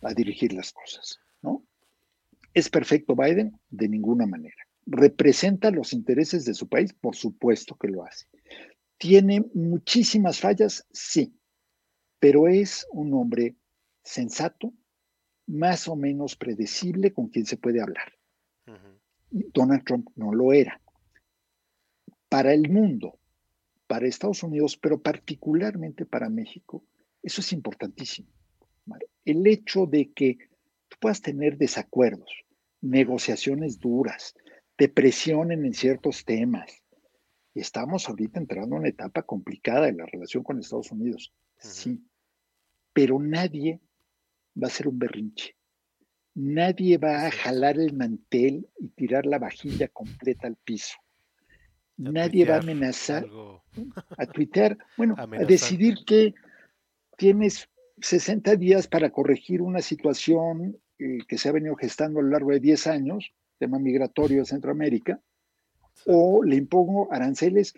a dirigir las cosas, ¿no? ¿Es perfecto Biden? De ninguna manera. ¿Representa los intereses de su país? Por supuesto que lo hace. ¿Tiene muchísimas fallas? Sí, pero es un hombre sensato, más o menos predecible con quien se puede hablar. Donald Trump no lo era. Para el mundo, para Estados Unidos, pero particularmente para México, eso es importantísimo. El hecho de que tú puedas tener desacuerdos, negociaciones duras, te presionen en ciertos temas. Estamos ahorita entrando en una etapa complicada en la relación con Estados Unidos, sí, pero nadie va a ser un berrinche. Nadie va a jalar el mantel y tirar la vajilla completa al piso. Nadie va a amenazar a Twitter, bueno, a decidir que tienes 60 días para corregir una situación eh, que se ha venido gestando a lo largo de 10 años, tema migratorio de Centroamérica, o le impongo aranceles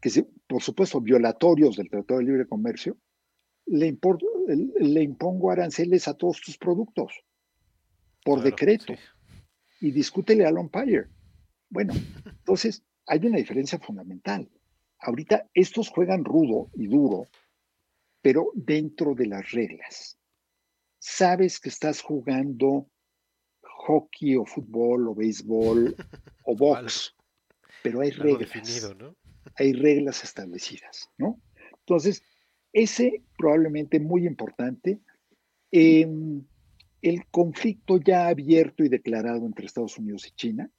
que, por supuesto, violatorios del Tratado de Libre Comercio, le, le impongo aranceles a todos tus productos por decreto y discútele al umpire. Bueno, entonces hay una diferencia fundamental. Ahorita estos juegan rudo y duro, pero dentro de las reglas sabes que estás jugando hockey o fútbol o béisbol o (laughs) box, pero hay reglas. Hay reglas establecidas, ¿no? Entonces, ese probablemente muy importante. Em, el conflicto ya abierto y declarado entre Estados Unidos y China,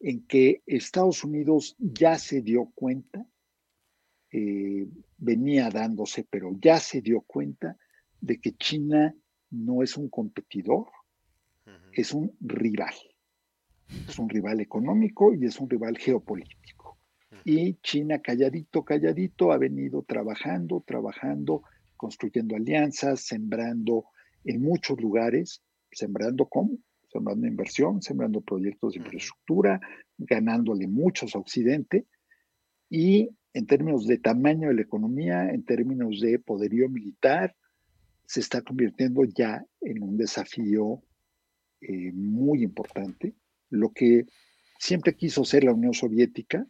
en que Estados Unidos ya se dio cuenta, eh, venía dándose, pero ya se dio cuenta de que China no es un competidor, es un rival. Es un rival económico y es un rival geopolítico. Y China calladito, calladito ha venido trabajando, trabajando, construyendo alianzas, sembrando en muchos lugares, sembrando cómo, sembrando inversión, sembrando proyectos de infraestructura, ganándole muchos a Occidente. Y en términos de tamaño de la economía, en términos de poderío militar, se está convirtiendo ya en un desafío eh, muy importante, lo que siempre quiso ser la Unión Soviética,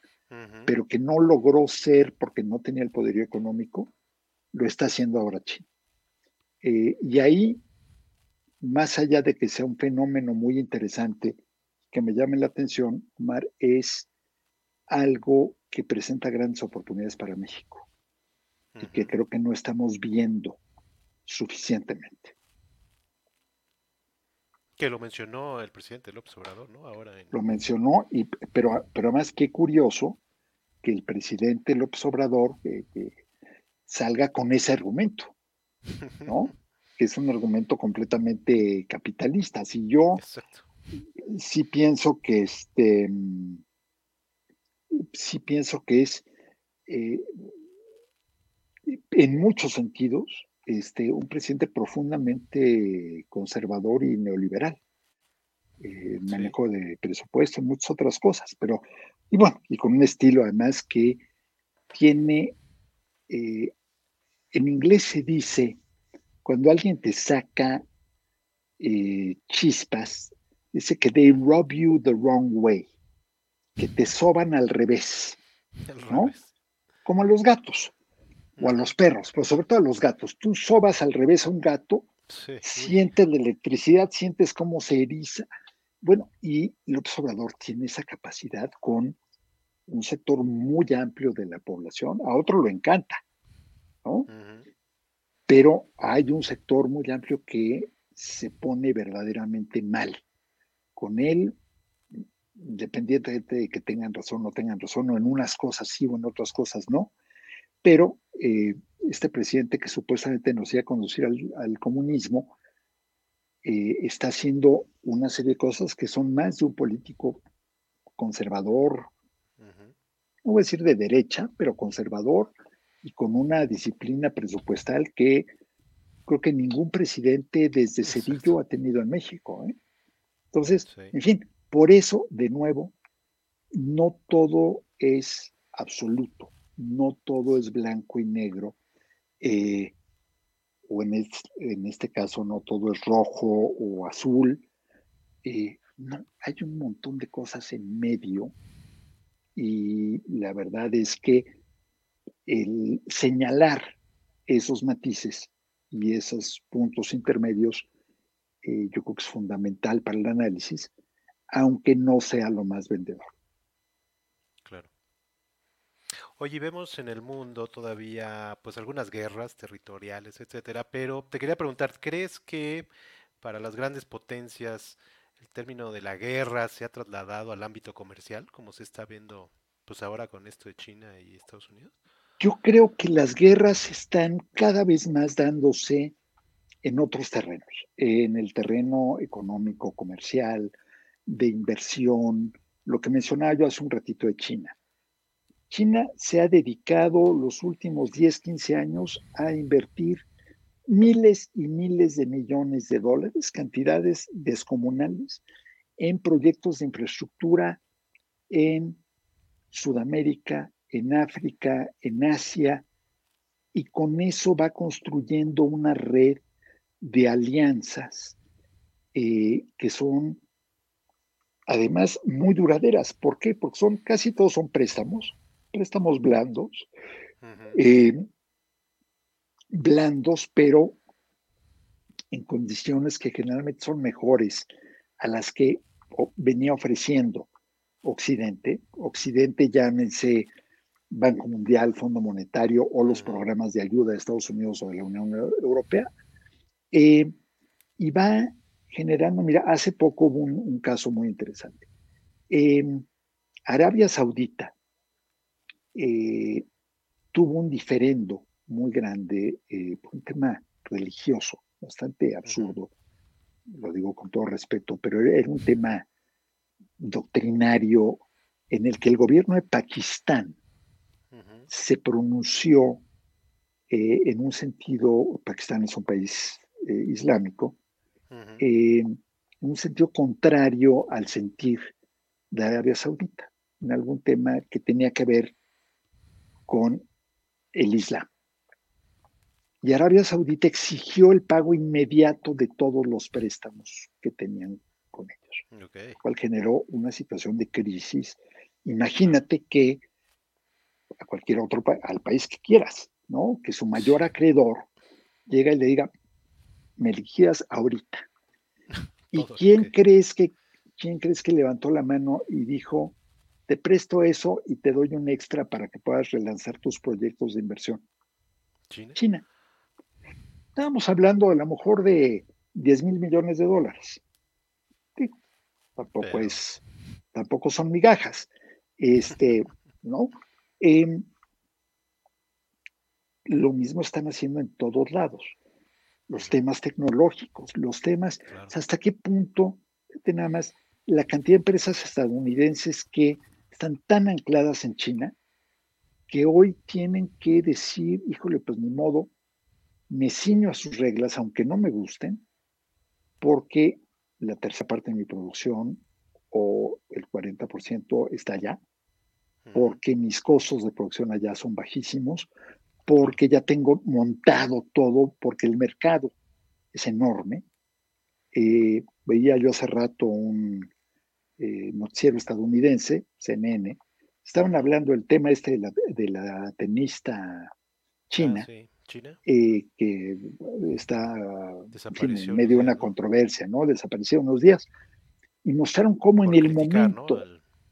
pero que no logró ser porque no tenía el poderío económico, lo está haciendo ahora China. Eh, y ahí, más allá de que sea un fenómeno muy interesante, que me llame la atención, Mar, es algo que presenta grandes oportunidades para México y que creo que no estamos viendo suficientemente. Que lo mencionó el presidente López Obrador, ¿no? Ahora Lo mencionó, y, pero, pero además qué curioso que el presidente López Obrador salga con ese argumento, ¿no? (laughs) que es un argumento completamente capitalista. Si yo sí pienso que este, sí pienso que es eh, en muchos sentidos este, un presidente profundamente conservador y neoliberal. Eh, manejo de presupuesto y muchas otras cosas, pero, y bueno, y con un estilo además que tiene, eh, en inglés se dice, cuando alguien te saca eh, chispas, dice que they rob you the wrong way, que te soban al revés, ¿no? Como los gatos o a los perros, pero sobre todo a los gatos. Tú sobas al revés a un gato, sientes la electricidad, sientes cómo se eriza. Bueno, y López Obrador tiene esa capacidad con un sector muy amplio de la población, a otro lo encanta, ¿no? Pero hay un sector muy amplio que se pone verdaderamente mal. Con él, independientemente de que tengan razón o no tengan razón, o en unas cosas sí o en otras cosas no, pero eh, este presidente que supuestamente nos iba a conducir al, comunismo eh, está haciendo una serie de cosas que son más de un político conservador, no voy a decir de derecha, pero conservador y con una disciplina presupuestal que creo que ningún presidente desde Cedillo ha tenido en México. ¿eh? Entonces, en fin, por eso, de nuevo, no todo es absoluto no todo es blanco y negro eh, o en, este caso no todo es rojo o azul. Eh, no, hay un montón de cosas en medio y la verdad es que el señalar esos matices y esos puntos intermedios, eh, yo creo que es fundamental para el análisis, aunque no sea lo más vendedor. Claro. Oye, vemos en el mundo todavía pues algunas guerras territoriales, etcétera, pero te quería preguntar, ¿crees que para las grandes potencias el término de la guerra se ha trasladado al ámbito comercial, como se está viendo pues ahora con esto de China y Estados Unidos? Yo creo que las guerras están cada vez más dándose en otros terrenos, en el terreno económico, comercial, de inversión, lo que mencionaba yo hace un ratito de China. China se ha dedicado los últimos 10, 15 años a invertir miles y miles de millones de dólares, cantidades descomunales, en proyectos de infraestructura en Sudamérica, en África, en Asia, y con eso va construyendo una red de alianzas eh, que son además muy duraderas. ¿Por qué? Porque son casi todos son préstamos, préstamos blandos, eh, blandos, pero en condiciones que generalmente son mejores a las que venía ofreciendo Occidente. Occidente, llámense Banco Mundial, Fondo Monetario o los programas de ayuda de Estados Unidos o de la Unión Europea. Eh, y va generando, mira, hace poco hubo un, caso muy interesante. Arabia Saudita eh, tuvo un diferendo muy grande eh, por un tema religioso, bastante absurdo, lo digo con todo respeto, pero era un tema doctrinario en el que el gobierno de Pakistán se pronunció eh, en un sentido, Pakistán es un país eh, islámico, eh, en un sentido contrario al sentir de Arabia Saudita, en algún tema que tenía que ver con el Islam. Y Arabia Saudita exigió el pago inmediato de todos los préstamos que tenían con ellos, lo cual generó una situación de crisis. Imagínate que a cualquier otro al país que quieras, ¿no? Que su mayor acreedor llega y le diga, me liquidas ahorita. (laughs) ¿Y quién crees que quién crees que levantó la mano y dijo, te presto eso y te doy un extra para que puedas relanzar tus proyectos de inversión? China. China. Estábamos hablando a lo mejor de 10 mil millones de dólares. tampoco es, tampoco son migajas. Este, (laughs) ¿no? Em, lo mismo están haciendo en todos lados. Los temas tecnológicos, los temas, hasta qué punto, nada más, la cantidad de empresas estadounidenses que están tan ancladas en China que hoy tienen que decir, híjole, pues ni modo, me ciño a sus reglas, aunque no me gusten, porque la tercera parte de mi producción o el 40% está allá porque mis costos de producción allá son bajísimos, porque ya tengo montado todo, porque el mercado es enorme. Eh, veía yo hace rato un eh, noticiero estadounidense, CNN, estaban hablando del tema este de la, tenista china, ah, ¿China? Eh, que está en medio de una controversia, ¿no? Desapareció unos días. Y mostraron cómo en el momento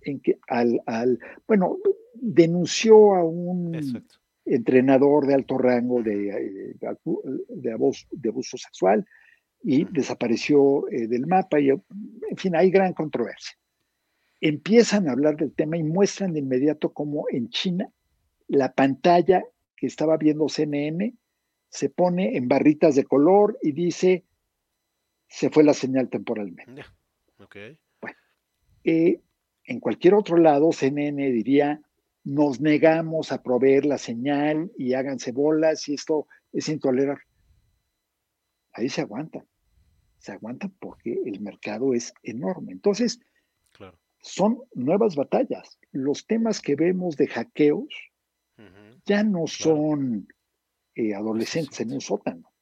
en que al, al bueno, denunció a un entrenador de alto rango de, eh, de, abuso, de abuso sexual y desapareció eh, del mapa y, en fin, hay gran controversia. Empiezan a hablar del tema y muestran de inmediato cómo en China la pantalla que estaba viendo CNN se pone en barritas de color y dice se fue la señal temporalmente. Okay. Bueno, eh, en cualquier otro lado, CNN diría, nos negamos a proveer la señal y háganse bolas y esto es intolerable. Ahí se aguantan. Se aguantan porque el mercado es enorme. Entonces, son nuevas batallas. Los temas que vemos de hackeos ya no son eh, adolescentes en un sótano.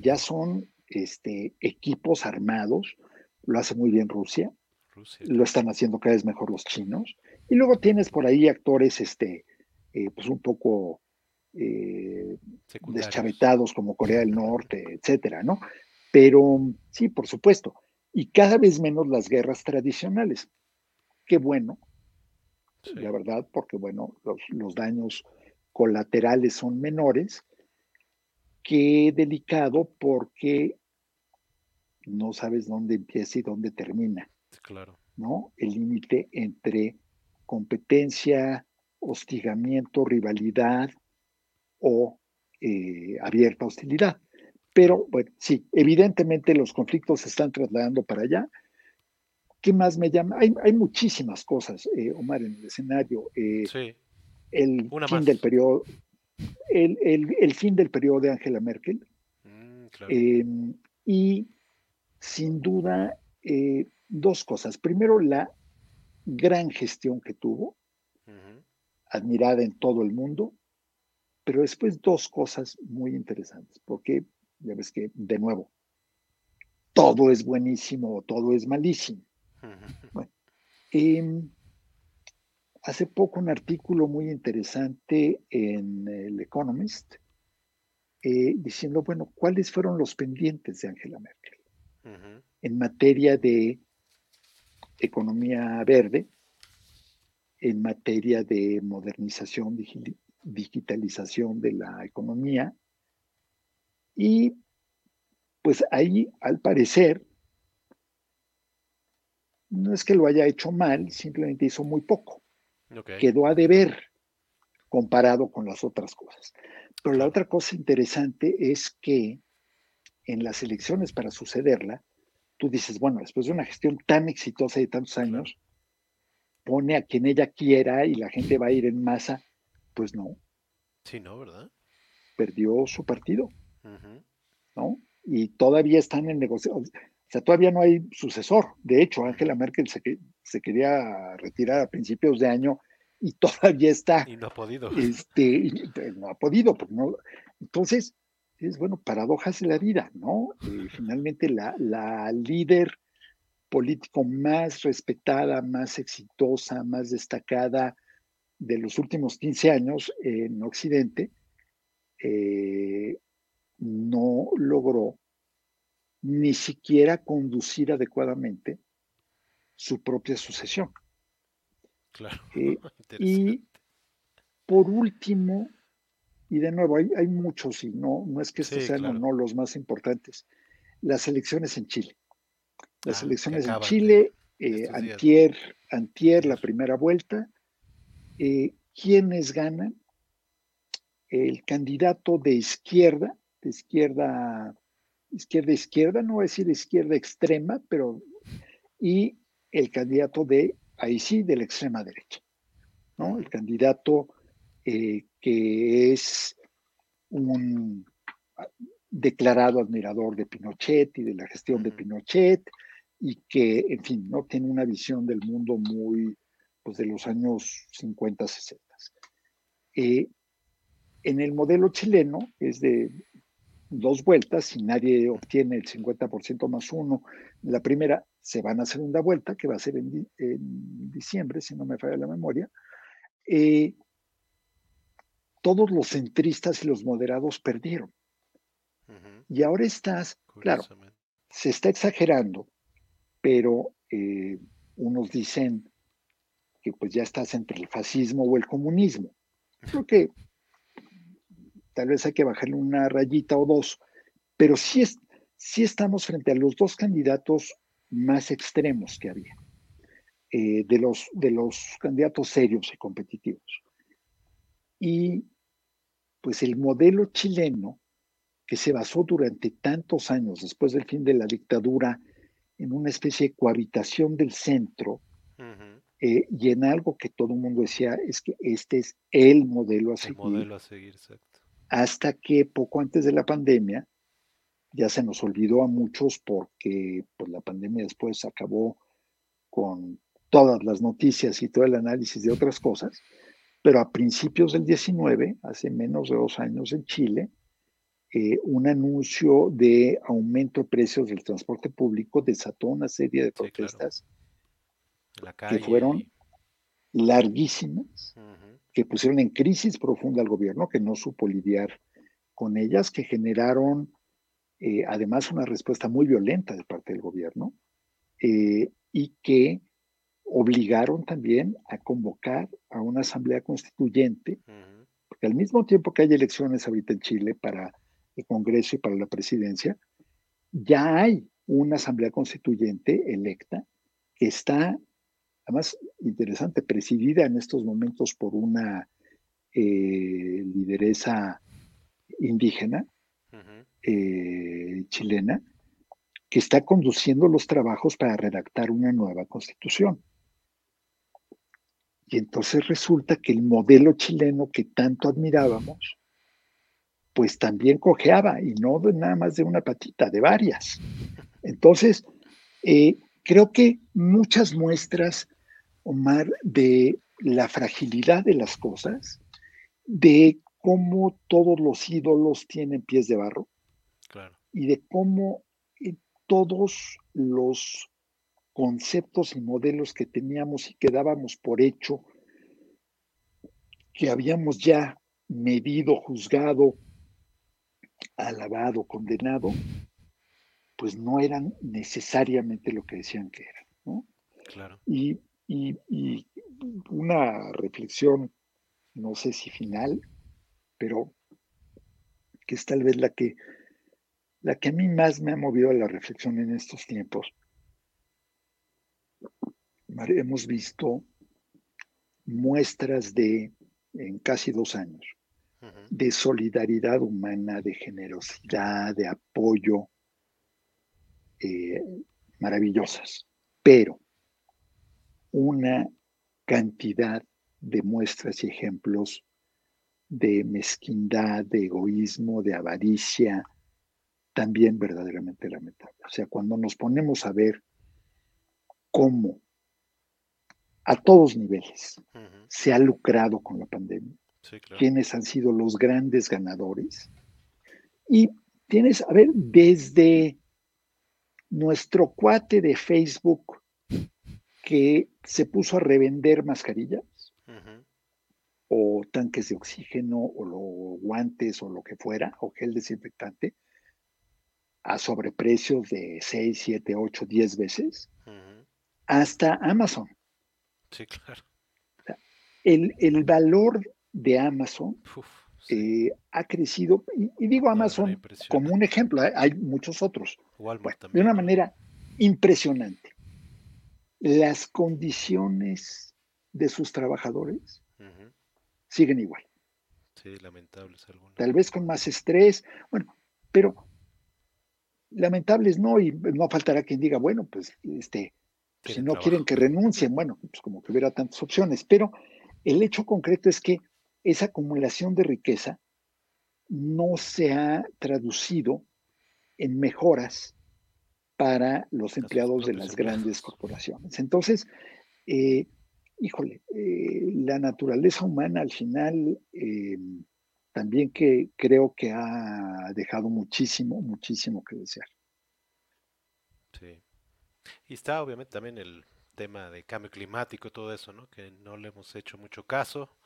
Ya son este, equipos armados, lo hace muy bien Rusia, lo están haciendo cada vez mejor los chinos, y luego tienes por ahí actores este, eh, pues un poco eh, deschavetados como Corea del Norte, etcétera, ¿no? Pero sí, por supuesto, y cada vez menos las guerras tradicionales. Qué bueno, la verdad, porque bueno, los, daños colaterales son menores. Qué delicado porque no sabes dónde empieza y dónde termina. Claro. ¿No? El límite entre competencia, hostigamiento, rivalidad o eh, abierta hostilidad. Pero bueno, sí, evidentemente los conflictos se están trasladando para allá. ¿Qué más me llama? Hay, muchísimas cosas, eh, Omar, en el escenario. Eh, sí. El fin del periodo, el, fin del periodo de Angela Merkel. Mm, em, y sin duda, eh, dos cosas. Primero, la gran gestión que tuvo, admirada en todo el mundo, pero después dos cosas muy interesantes, porque ya ves que, de nuevo, todo es buenísimo o todo es malísimo. Bueno, em, hace poco un artículo muy interesante en el Economist eh, diciendo, bueno, ¿cuáles fueron los pendientes de Angela Merkel en materia de economía verde, en materia de modernización, digitalización de la economía, y pues ahí, al parecer, no es que lo haya hecho mal, simplemente hizo muy poco. Quedó a deber comparado con las otras cosas. Pero la otra cosa interesante es que en las elecciones para sucederla, tú dices, bueno, después de una gestión tan exitosa de tantos años, pone a quien ella quiera y la gente va a ir en masa. Pues no. Sí, no, ¿verdad? Perdió su partido. ¿No? Y todavía están en negociación. O sea, todavía no hay sucesor. De hecho, Angela Merkel se, se quería retirar a principios de año y (laughs) todavía está. Y no ha podido. Este, no ha podido. No. Entonces, es bueno, paradojas de la vida, ¿no? Eh, (laughs) finalmente, la, la líder político más respetada, más exitosa, más destacada de los últimos 15 años en Occidente, eh, no logró ni siquiera conducir adecuadamente su propia sucesión. Claro. (laughs) Eh, y por último, y de nuevo, hay, hay muchos, y no, no es que estos sean no los más importantes, las elecciones en Chile. Las ah, elecciones en Chile, eh, antier, antier, la primera vuelta. Eh, ¿Quiénes ganan? El candidato de izquierda, de izquierda, izquierda, izquierda, no voy a decir izquierda extrema, pero, y el candidato de, ahí sí, de la extrema derecha, ¿no? El candidato eh, que es un declarado admirador de Pinochet y de la gestión de Pinochet y que, en fin, no tiene una visión del mundo muy, pues de los años 50, 60. Eh, en el modelo chileno es de dos vueltas, y nadie obtiene el 50% más uno, la primera se van a segunda vuelta, que va a ser en, diciembre, si no me falla la memoria. Eh, todos los centristas y los moderados perdieron. Y ahora estás, claro, se está exagerando, pero eh, unos dicen que pues ya estás entre el fascismo o el comunismo. Creo que tal vez hay que bajarle una rayita o dos, pero sí, es, estamos frente a los dos candidatos más extremos que había, eh, de, los, de los candidatos serios y competitivos. Y pues el modelo chileno, que se basó durante tantos años después del fin de la dictadura en una especie de cohabitación del centro, eh, y en algo que todo el mundo decía es que este es el modelo a seguir. modelo a seguir, exacto hasta que poco antes de la pandemia, ya se nos olvidó a muchos porque pues, la pandemia después acabó con todas las noticias y todo el análisis de otras cosas, pero a principios del 19, hace menos de dos años en Chile, eh, un anuncio de aumento de precios del transporte público desató una serie de protestas que fueron larguísimas, que pusieron en crisis profunda al gobierno, que no supo lidiar con ellas, que generaron eh, además una respuesta muy violenta de parte del gobierno eh, y que obligaron también a convocar a una asamblea constituyente, porque al mismo tiempo que hay elecciones ahorita en Chile para el Congreso y para la presidencia, ya hay una asamblea constituyente electa que está, además interesante, presidida en estos momentos por una eh, lideresa indígena eh, chilena, que está conduciendo los trabajos para redactar una nueva constitución. Y entonces resulta que el modelo chileno que tanto admirábamos, pues también cojeaba, y no de nada más de una patita, de varias. Entonces, eh, creo que muchas muestras, Omar, de la fragilidad de las cosas, de cómo todos los ídolos tienen pies de barro, y de cómo eh, todos los conceptos y modelos que teníamos y que dábamos por hecho, que habíamos ya medido, juzgado, alabado, condenado, pues no eran necesariamente lo que decían que eran. ¿no? Claro. Y, una reflexión, no sé si final, pero que es tal vez la que, la que a mí más me ha movido a la reflexión en estos tiempos. Hemos visto muestras de, en casi dos años, de solidaridad humana, de generosidad, de apoyo, eh, maravillosas, pero una cantidad de muestras y ejemplos de mezquindad, de egoísmo, de avaricia, también verdaderamente lamentable. O sea, cuando nos ponemos a ver cómo a todos niveles se ha lucrado con la pandemia, quiénes han sido los grandes ganadores. Y tienes, a ver, desde nuestro cuate de Facebook que se puso a revender mascarillas o tanques de oxígeno o los guantes o lo que fuera, o gel desinfectante, a sobreprecios de 6, 7, 8, 10 veces, hasta Amazon. Sí, claro. El, valor de Amazon eh, ha crecido, y, digo Amazon como un ejemplo, ¿eh? hay muchos otros, de una manera impresionante. Las condiciones de sus trabajadores siguen igual. Sí, lamentables algunas. Tal vez con más estrés, bueno, pero lamentables no, y no faltará quien diga, bueno, pues este, si no quieren que renuncien, bueno, pues como que hubiera tantas opciones, pero el hecho concreto es que esa acumulación de riqueza no se ha traducido en mejoras para los empleados de las grandes corporaciones. Entonces, eh, híjole, eh, la naturaleza humana al final eh, también que creo que ha dejado muchísimo, muchísimo que desear. Sí. Y está obviamente también el tema de cambio climático y todo eso, ¿no? Que no le hemos hecho mucho caso.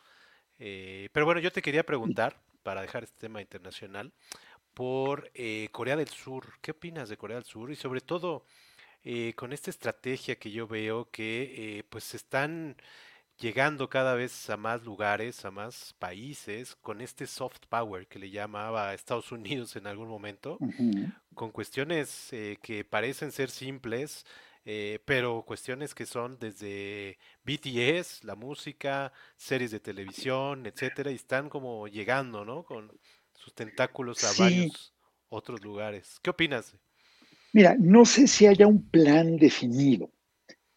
Pero bueno, yo te quería preguntar, para dejar este tema internacional, por eh, Corea del Sur. ¿Qué opinas de Corea del Sur? Y sobre todo eh, con esta estrategia que yo veo que pues están llegando cada vez a más lugares, a más países, con este soft power que le llamaba a Estados Unidos en algún momento, con cuestiones que parecen ser simples, eh, pero cuestiones que son desde BTS, la música, series de televisión, etcétera, y están como llegando, ¿no? Con sus tentáculos a varios otros lugares. ¿Qué opinas? Mira, no sé si haya un plan definido.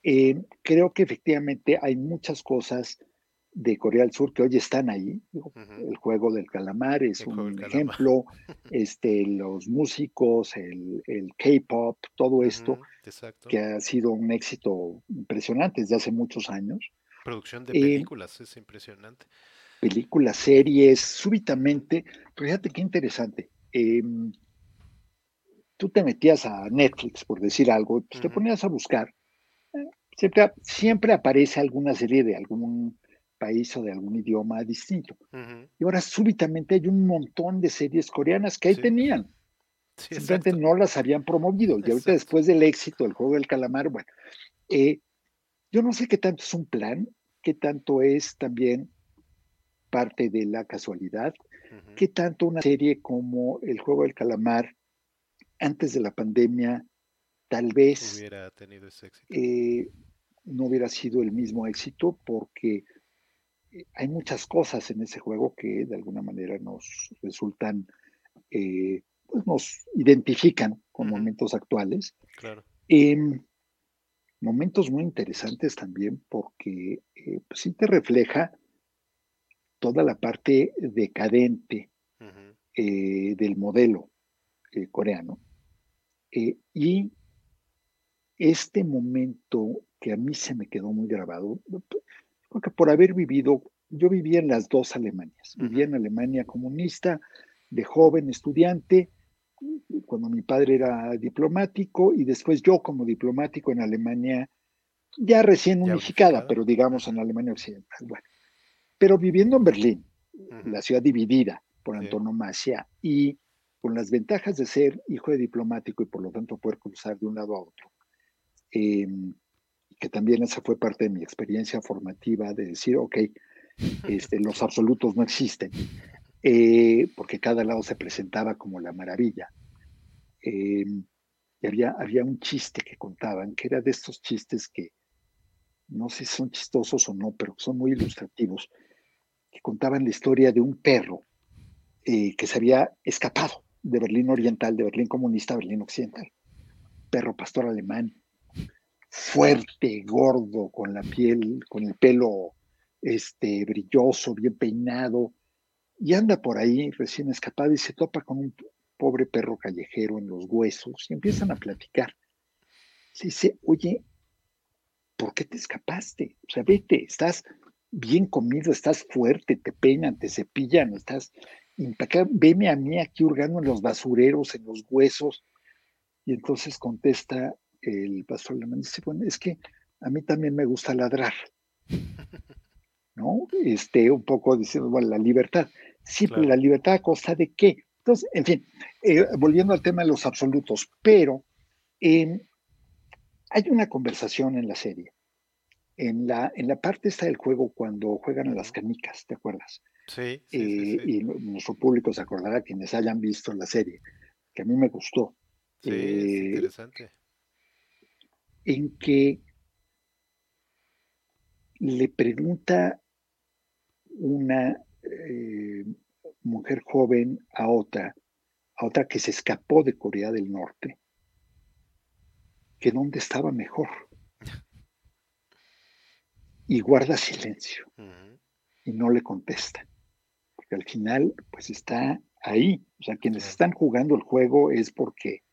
Eh, creo que efectivamente hay muchas cosas de Corea del Sur que hoy están ahí. El juego del calamar es un ejemplo, (laughs) este, los músicos, el, K-pop, todo esto, que ha sido un éxito impresionante desde hace muchos años. Producción de películas, es impresionante. Películas, series, súbitamente, fíjate qué interesante. Em, tú te metías a Netflix, por decir algo, pues te ponías a buscar. Eh, siempre, siempre aparece alguna serie de algún país o de algún idioma distinto. Y ahora súbitamente hay un montón de series coreanas que ahí tenían. Simplemente no las habían promovido. Y ahorita después del éxito del juego del calamar, bueno, eh, yo no sé qué tanto es un plan, qué tanto es también parte de la casualidad, qué tanto una serie como el juego del calamar antes de la pandemia tal vez hubiera tenido ese éxito. Eh, no hubiera sido el mismo éxito porque eh, hay muchas cosas en ese juego que de alguna manera nos resultan, eh, pues nos identifican con momentos actuales. Claro. Em, momentos muy interesantes también porque pues sí te refleja toda la parte decadente del modelo coreano eh, y este momento que a mí se me quedó muy grabado, porque por haber vivido, yo vivía en las dos Alemanias, vivía en Alemania comunista, de joven estudiante, cuando mi padre era diplomático, y después yo como diplomático en Alemania, ya recién unificada, pero digamos en Alemania Occidental. Bueno, pero viviendo en Berlín, la ciudad dividida por antonomasia, y con las ventajas de ser hijo de diplomático y por lo tanto poder cruzar de un lado a otro. Em, que también esa fue parte de mi experiencia formativa de decir, ok, este, los (laughs) absolutos no existen, eh, porque cada lado se presentaba como la maravilla. Em, y había, había un chiste que contaban, que era de estos chistes que no sé si son chistosos o no, pero son muy ilustrativos, que contaban la historia de un perro eh, que se había escapado de Berlín Oriental, de Berlín Comunista, Berlín Occidental. Perro pastor alemán, fuerte, gordo, con la piel, con el pelo este, brilloso, bien peinado, y anda por ahí recién escapado y se topa con un pobre perro callejero en los huesos y empiezan a platicar. Se dice, oye, ¿por qué te escapaste? O sea, vete, estás bien comido, estás fuerte, te peinan, te cepillan, estás veme a mí aquí hurgando en los basureros, en los huesos. Y entonces contesta el pastor alemán, dice, bueno, es que a mí también me gusta ladrar. (laughs) ¿No? Este, un poco diciendo, bueno, la libertad. Sí, pero la libertad a costa de qué? Entonces, en fin, eh, volviendo al tema de los absolutos, pero em, hay una conversación en la serie. En la, en la parte esta del juego, cuando juegan a las canicas, ¿te acuerdas? Sí, eh, Y nuestro público se acordará quienes hayan visto la serie, que a mí me gustó. Sí, eh, interesante. En que le pregunta una eh, mujer joven a otra, a otra que se escapó de Corea del Norte, que dónde estaba mejor. Y guarda silencio y no le contesta al final pues está ahí. O sea, quienes están jugando el juego es porque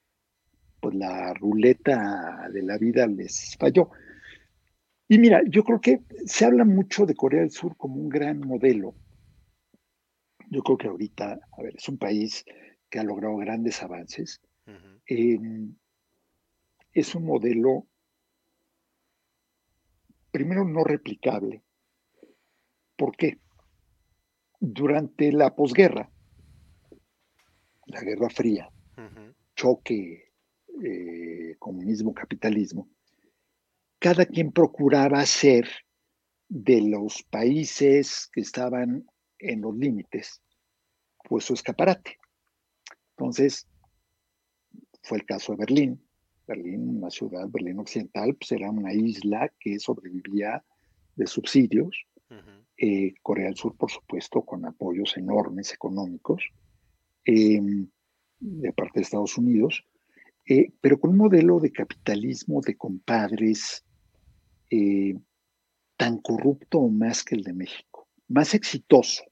pues la ruleta de la vida les falló. Y mira, yo creo que se habla mucho de Corea del Sur como un gran modelo. Yo creo que ahorita, a ver, es un país que ha logrado grandes avances. Es un modelo, primero, no replicable. ¿Por qué? durante la posguerra, la Guerra Fría, choque eh, comunismo-capitalismo, cada quien procuraba ser de los países que estaban en los límites, pues su escaparate. Entonces, fue el caso de Berlín. Berlín, una ciudad, Berlín Occidental, pues era una isla que sobrevivía de subsidios eh, Corea del Sur, por supuesto, con apoyos enormes económicos em, de parte de Estados Unidos, eh, pero con un modelo de capitalismo de compadres eh, tan corrupto o más que el de México, más exitoso,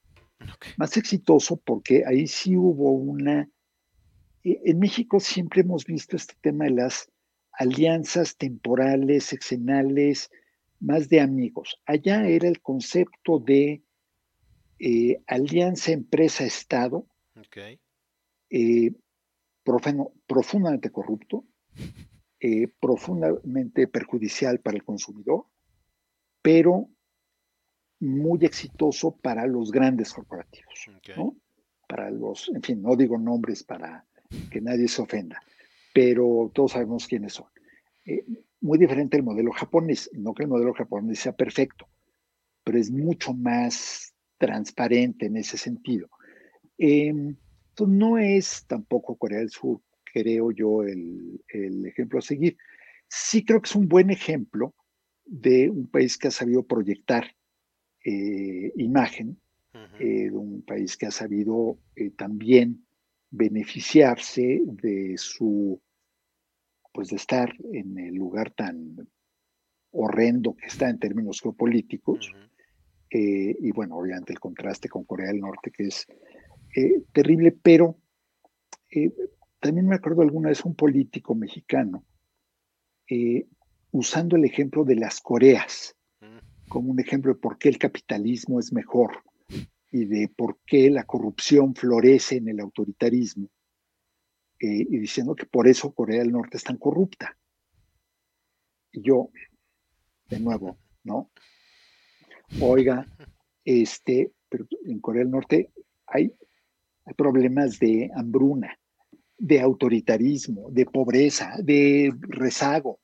más exitoso porque ahí sí hubo una... En México siempre hemos visto este tema de las alianzas temporales, sexenales, más de amigos. Allá era el concepto de eh, alianza empresa-estado, eh, profundamente corrupto, eh, profundamente perjudicial para el consumidor, pero muy exitoso para los grandes corporativos, Para los, en fin, no digo nombres para que nadie se ofenda, pero todos sabemos quiénes son. muy diferente el modelo japonés, no que el modelo japonés sea perfecto, pero es mucho más transparente en ese sentido. Em, no es tampoco Corea del Sur, creo yo, el, ejemplo a seguir. Sí creo que es un buen ejemplo de un país que ha sabido proyectar eh, imagen, eh, de un país que ha sabido eh, también beneficiarse de su, pues de estar en el lugar tan horrendo que está en términos geopolíticos. Eh, y bueno, obviamente el contraste con Corea del Norte, que es eh, terrible, pero eh, también me acuerdo alguna vez un político mexicano usando el ejemplo de las Coreas como un ejemplo de por qué el capitalismo es mejor y de por qué la corrupción florece en el autoritarismo, y diciendo que por eso Corea del Norte es tan corrupta. Y yo, de nuevo, ¿no? oiga, este, pero en Corea del Norte hay, problemas de hambruna, de autoritarismo, de pobreza, de rezago,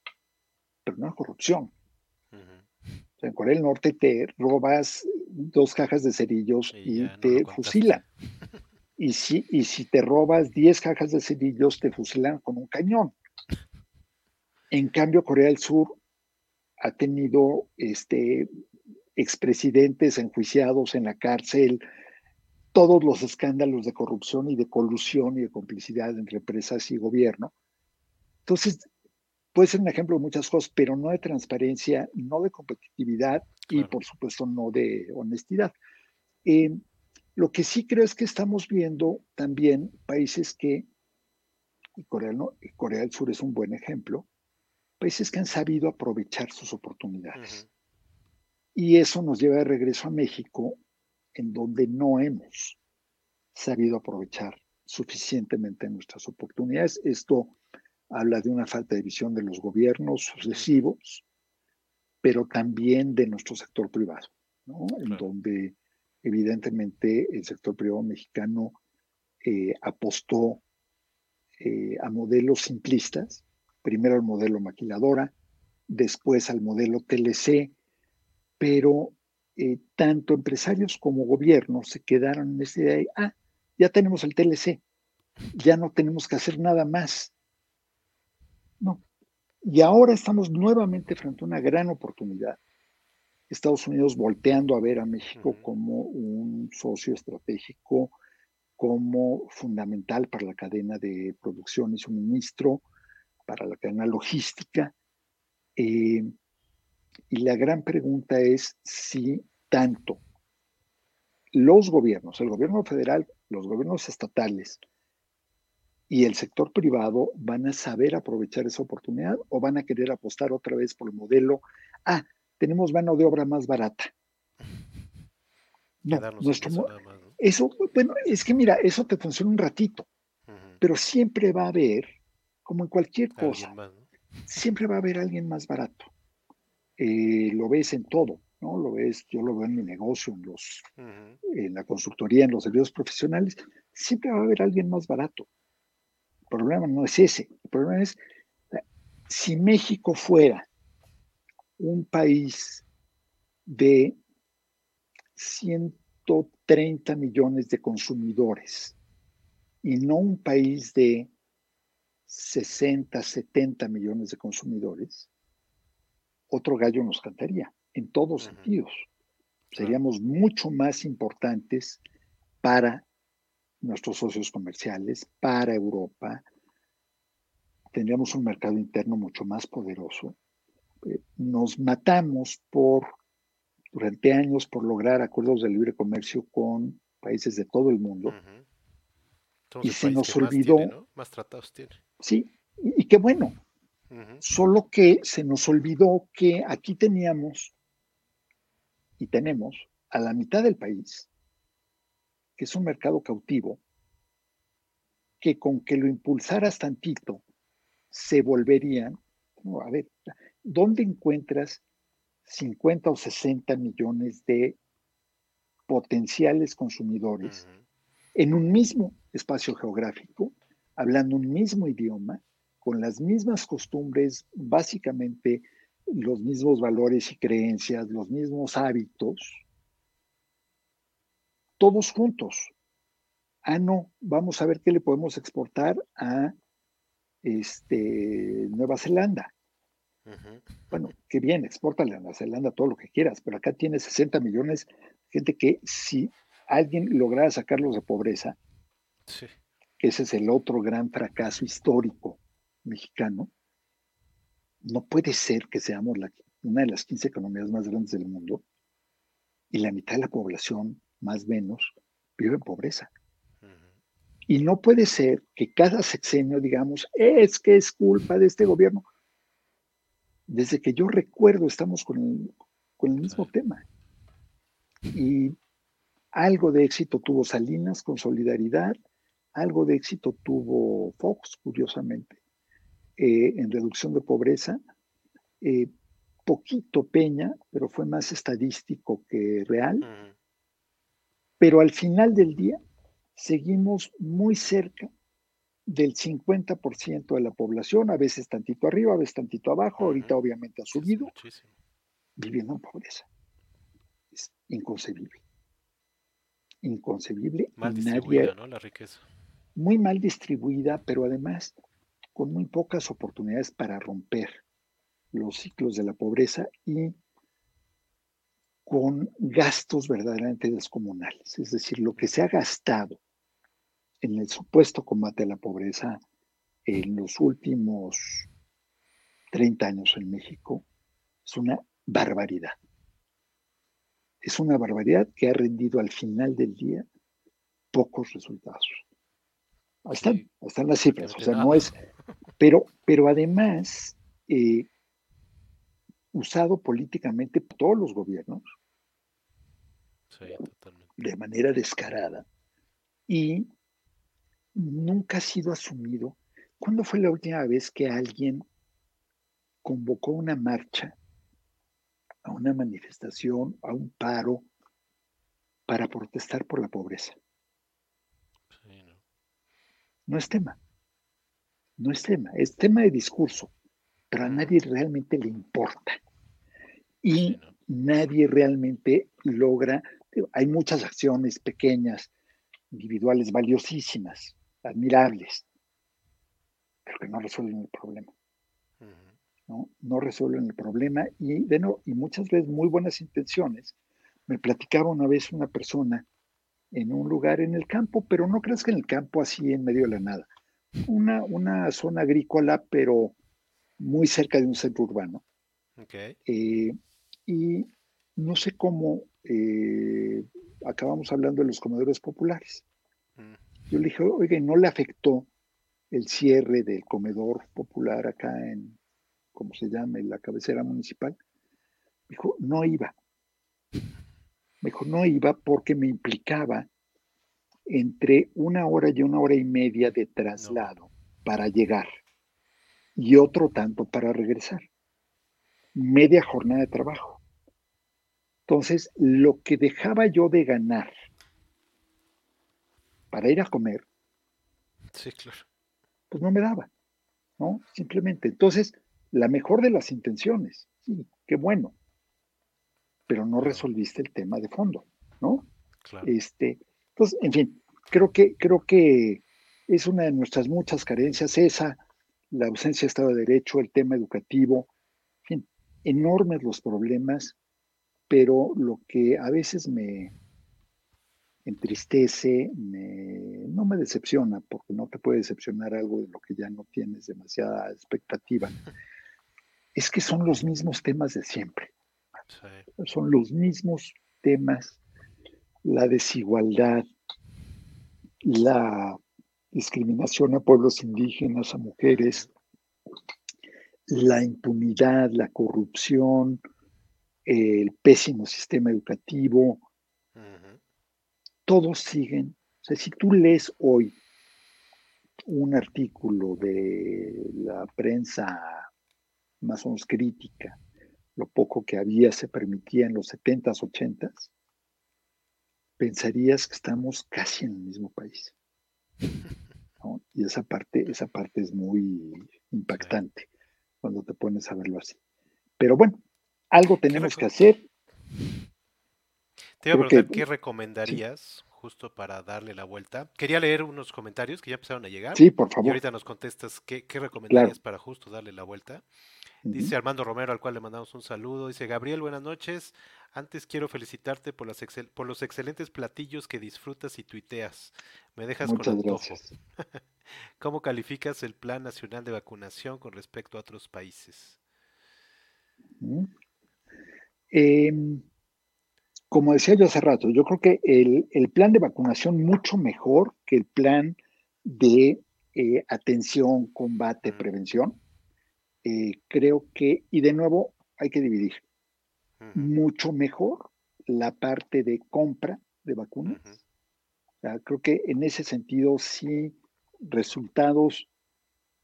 pero no corrupción. En Corea del Norte te robas dos cajas de cerillos y, te fusilan. Y si, y si te robas diez cajas de cerillos, te fusilan con un cañón. En cambio, Corea del Sur ha tenido este, expresidentes enjuiciados en la cárcel, todos los escándalos de corrupción y de colusión y de complicidad entre empresas y gobierno. Entonces, puede ser un ejemplo de muchas cosas, pero no de transparencia, no de competitividad y por supuesto no de honestidad. Eh, lo que sí creo es que estamos viendo también países que, y Corea, Corea del Sur es un buen ejemplo, países que han sabido aprovechar sus oportunidades. Y eso nos lleva de regreso a México, en donde no hemos sabido aprovechar suficientemente nuestras oportunidades. Esto habla de una falta de visión de los gobiernos sucesivos, pero también de nuestro sector privado, en donde evidentemente el sector privado mexicano eh, apostó eh, a modelos simplistas, primero al modelo maquiladora, después al modelo TLC, pero eh, tanto empresarios como gobiernos se quedaron en esa idea de, ah, ya tenemos el TLC, ya no tenemos que hacer nada más. No. Y ahora estamos nuevamente frente a una gran oportunidad. Estados Unidos volteando a ver a México como un socio estratégico, como fundamental para la cadena de producción y suministro, para la cadena logística. Eh, y la gran pregunta es si tanto los gobiernos, el gobierno federal, los gobiernos estatales y el sector privado van a saber aprovechar esa oportunidad o van a querer apostar otra vez por el modelo, ah, tenemos mano de obra más barata. No, nuestro, eso, bueno, es que mira, eso te funciona un ratito, pero siempre va a haber, como en cualquier cosa, siempre va a haber alguien más barato. Eh, lo ves en todo, ¿no? Lo ves, yo lo veo en mi negocio, en, los, en la consultoría, en los servicios profesionales, siempre va a haber alguien más barato. El problema no es ese, el problema es si México fuera un país de 130 millones de consumidores y no un país de 60, 70 millones de consumidores, otro gallo nos cantaría, en todos sentidos. Seríamos mucho más importantes para nuestros socios comerciales, para Europa. Tendríamos un mercado interno mucho más poderoso. Eh, nos matamos por, durante años, por lograr acuerdos de libre comercio con países de todo el mundo. y se nos olvidó. Más, tratados tiene. Sí, y, qué bueno, Solo que se nos olvidó que aquí teníamos y tenemos a la mitad del país, que es un mercado cautivo, que con que lo impulsaras tantito, se volverían, a ver, ¿dónde encuentras 50 o 60 millones de potenciales consumidores en un mismo espacio geográfico, hablando un mismo idioma, con las mismas costumbres, básicamente los mismos valores y creencias, los mismos hábitos, todos juntos. Ah, no, vamos a ver qué le podemos exportar a este, Nueva Zelanda. Bueno, qué bien, exportale a Nueva Zelanda todo lo que quieras, pero acá tiene 60 millones de gente que si alguien lograra sacarlos de pobreza, ese es el otro gran fracaso histórico mexicano, no puede ser que seamos una de las 15 economías más grandes del mundo y la mitad de la población, más o menos, vive en pobreza. Y no puede ser que cada sexenio digamos, es que es culpa de este gobierno. Desde que yo recuerdo estamos con el, con el mismo tema. Y algo de éxito tuvo Salinas con solidaridad, algo de éxito tuvo Fox, curiosamente, eh, en reducción de pobreza. Eh, poquito Peña, pero fue más estadístico que real. Pero al final del día, seguimos muy cerca del 50% de la población, a veces tantito arriba, a veces tantito abajo, ahorita obviamente ha subido, viviendo en pobreza. Es inconcebible. Inconcebible. Mal distribuida, ¿no? La riqueza. Muy mal distribuida, pero además con muy pocas oportunidades para romper los ciclos de la pobreza y con gastos verdaderamente descomunales. Es decir, lo que se ha gastado en el supuesto combate a la pobreza en los últimos 30 años en México es una barbaridad. Es una barbaridad que ha rendido al final del día pocos resultados. Ahí están, están las cifras, o sea, no es, pero, pero además, eh, usado políticamente por todos los gobiernos, de manera descarada, y nunca ha sido asumido. ¿Cuándo fue la última vez que alguien convocó una marcha, a una manifestación, a un paro, para protestar por la pobreza? no es tema. No es tema, es tema de discurso, pero a nadie realmente le importa. Y nadie realmente logra, hay muchas acciones pequeñas, individuales, valiosísimas, admirables, pero que no resuelven el problema. ¿no? no resuelven el problema y, de no, y muchas veces muy buenas intenciones. Me platicaba una vez una persona en un lugar en el campo, pero no creas que en el campo así en medio de la nada. Una, una zona agrícola, pero muy cerca de un centro urbano. Eh, y no sé cómo eh, acabamos hablando de los comedores populares. Mm. Yo le dije, oiga, ¿no le afectó el cierre del comedor popular acá en, ¿cómo se llama?, en la cabecera municipal. dijo, no iba. Me dijo, no iba porque me implicaba entre una hora y una hora y media de traslado para llegar y otro tanto para regresar. Media jornada de trabajo. Entonces, lo que dejaba yo de ganar para ir a comer, pues no me daba, ¿no? Simplemente. Entonces, la mejor de las intenciones, sí, qué bueno, pero no resolviste el tema de fondo, ¿no? Claro. Este, entonces, en fin, creo que, creo que es una de nuestras muchas carencias, esa, la ausencia de Estado de Derecho, el tema educativo, en fin, enormes los problemas, pero lo que a veces me entristece, me, no me decepciona, porque no te puede decepcionar algo de lo que ya no tienes demasiada expectativa, (laughs) es que son los mismos temas de siempre. Son los mismos temas, la desigualdad, la discriminación a pueblos indígenas, a mujeres, la impunidad, la corrupción, el pésimo sistema educativo, todos siguen. O sea, si tú lees hoy un artículo de la prensa más o menos crítica, lo poco que había se permitía en los 70s, 80s, pensarías que estamos casi en el mismo país. Y esa parte, esa parte es muy impactante cuando te pones a verlo así. Pero bueno, algo tenemos que hacer. Te iba a preguntar, ¿qué recomendarías justo para darle la vuelta? Quería leer unos comentarios que ya empezaron a llegar. Sí, por favor. Y ahorita nos contestas qué, recomendarías para justo darle la vuelta. Dice Armando Romero, al cual le mandamos un saludo. Dice, Gabriel, buenas noches. Antes quiero felicitarte por, las por los excelentes platillos que disfrutas y tuiteas. Me dejas con antojo. (laughs) ¿Cómo calificas el Plan Nacional de Vacunación con respecto a otros países? Em, como decía yo hace rato, yo creo que el, plan de vacunación mucho mejor que el plan de eh, atención, combate, prevención. Eh, creo que, y de nuevo, hay que dividir. Mucho mejor la parte de compra de vacunas. creo que en ese sentido sí resultados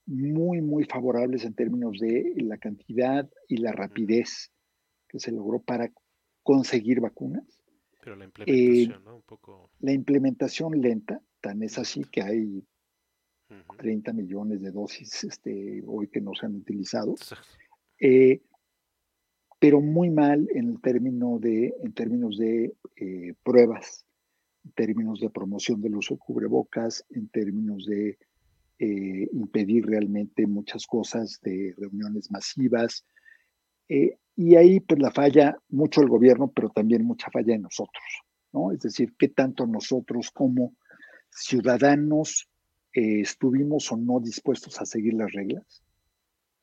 muy, muy favorables en términos de la cantidad y la rapidez que se logró para conseguir vacunas. Pero la implementación, ¿no? Un poco... La implementación lenta, tan es así que hay 30 millones de dosis este, hoy que no se han utilizado, eh, pero muy mal en, el término de, en términos de eh, pruebas, en términos de promoción del uso de cubrebocas, en términos de eh, impedir realmente muchas cosas de reuniones masivas. Y ahí pues la falla mucho el gobierno, pero también mucha falla en nosotros, ¿no? Es decir, qué tanto nosotros como ciudadanos eh, estuvimos o no dispuestos a seguir las reglas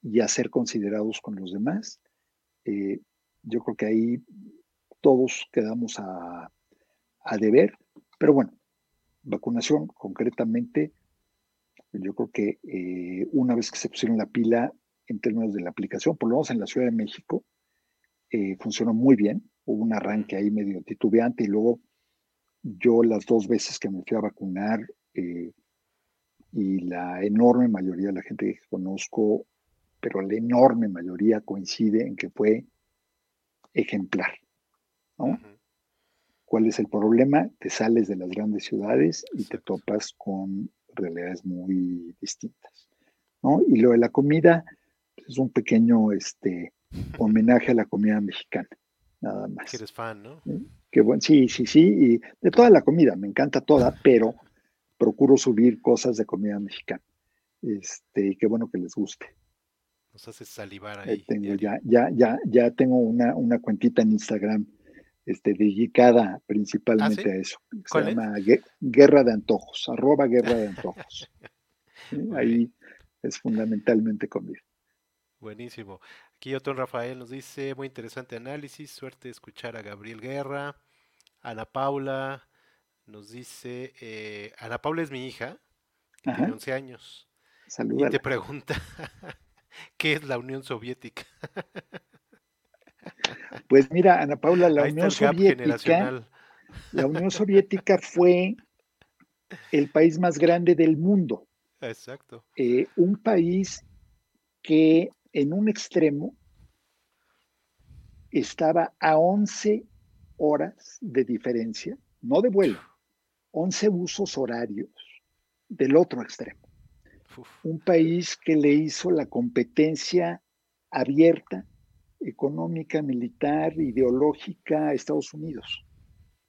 y a ser considerados con los demás. Eh, yo creo que ahí todos quedamos a, deber, pero bueno, vacunación concretamente, yo creo que eh, una vez que se pusieron la pila en términos de la aplicación, por lo menos en la Ciudad de México, funcionó muy bien, hubo un arranque ahí medio titubeante y luego yo las dos veces que me fui a vacunar, y la enorme mayoría de la gente que conozco, pero la enorme mayoría coincide en que fue ejemplar. ¿no? ¿Cuál es el problema? Te sales de las grandes ciudades y te topas con realidades muy distintas. ¿no? Y lo de la comida es un pequeño este, homenaje a la comida mexicana, nada más. Que eres fan, ¿no? Qué bueno, sí, sí, sí, y de toda la comida, me encanta toda, pero procuro subir cosas de comida mexicana. Este, y qué bueno que les guste. Nos hace salivar ahí. tengo, ya, ya, ya, ya tengo una, una cuentita en Instagram este, dedicada principalmente ¿Ah, a eso. Se llama Guerra de Antojos, arroba Guerra de (laughs) Antojos. Ahí es fundamentalmente comida. Buenísimo. Aquí otro Rafael nos dice, muy interesante análisis, suerte de escuchar a Gabriel Guerra, Ana Paula, nos dice, eh, Ana Paula es mi hija, tiene 11 años. Y te pregunta, (laughs) ¿qué es la Unión Soviética? (laughs) Pues mira, Ana Paula, la Unión Soviética, la Unión Soviética fue el país más grande del mundo. Exacto. Eh, un país que en un extremo estaba a 11 horas de diferencia, no de vuelo, 11 usos horarios del otro extremo. Un país que le hizo la competencia abierta, económica, militar, ideológica a Estados Unidos,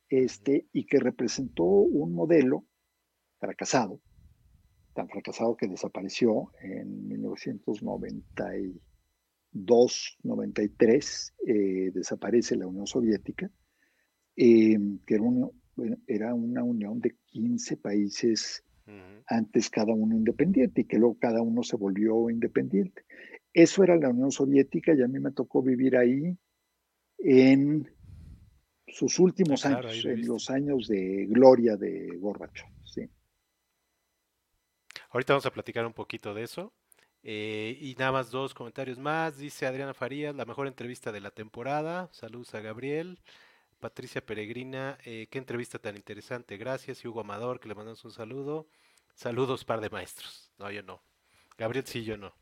este, y que representó un modelo fracasado, tan fracasado que desapareció en 1992-93, eh, desaparece la Unión Soviética, eh, que era un era una unión de 15 países antes cada uno independiente y que luego cada uno se volvió independiente. Eso era la Unión Soviética y a mí me tocó vivir ahí en sus últimos ah, años, en los años de gloria de Gorbachev. Ahorita vamos a platicar un poquito de eso. Eh, y nada más dos comentarios más. Dice Adriana Farías, la mejor entrevista de la temporada. Saludos a Gabriel. Patricia Peregrina, eh, qué entrevista tan interesante. Gracias. Y Hugo Amador, que le mandamos un saludo. Saludos, par de maestros. No, yo no. Gabriel, sí, yo no.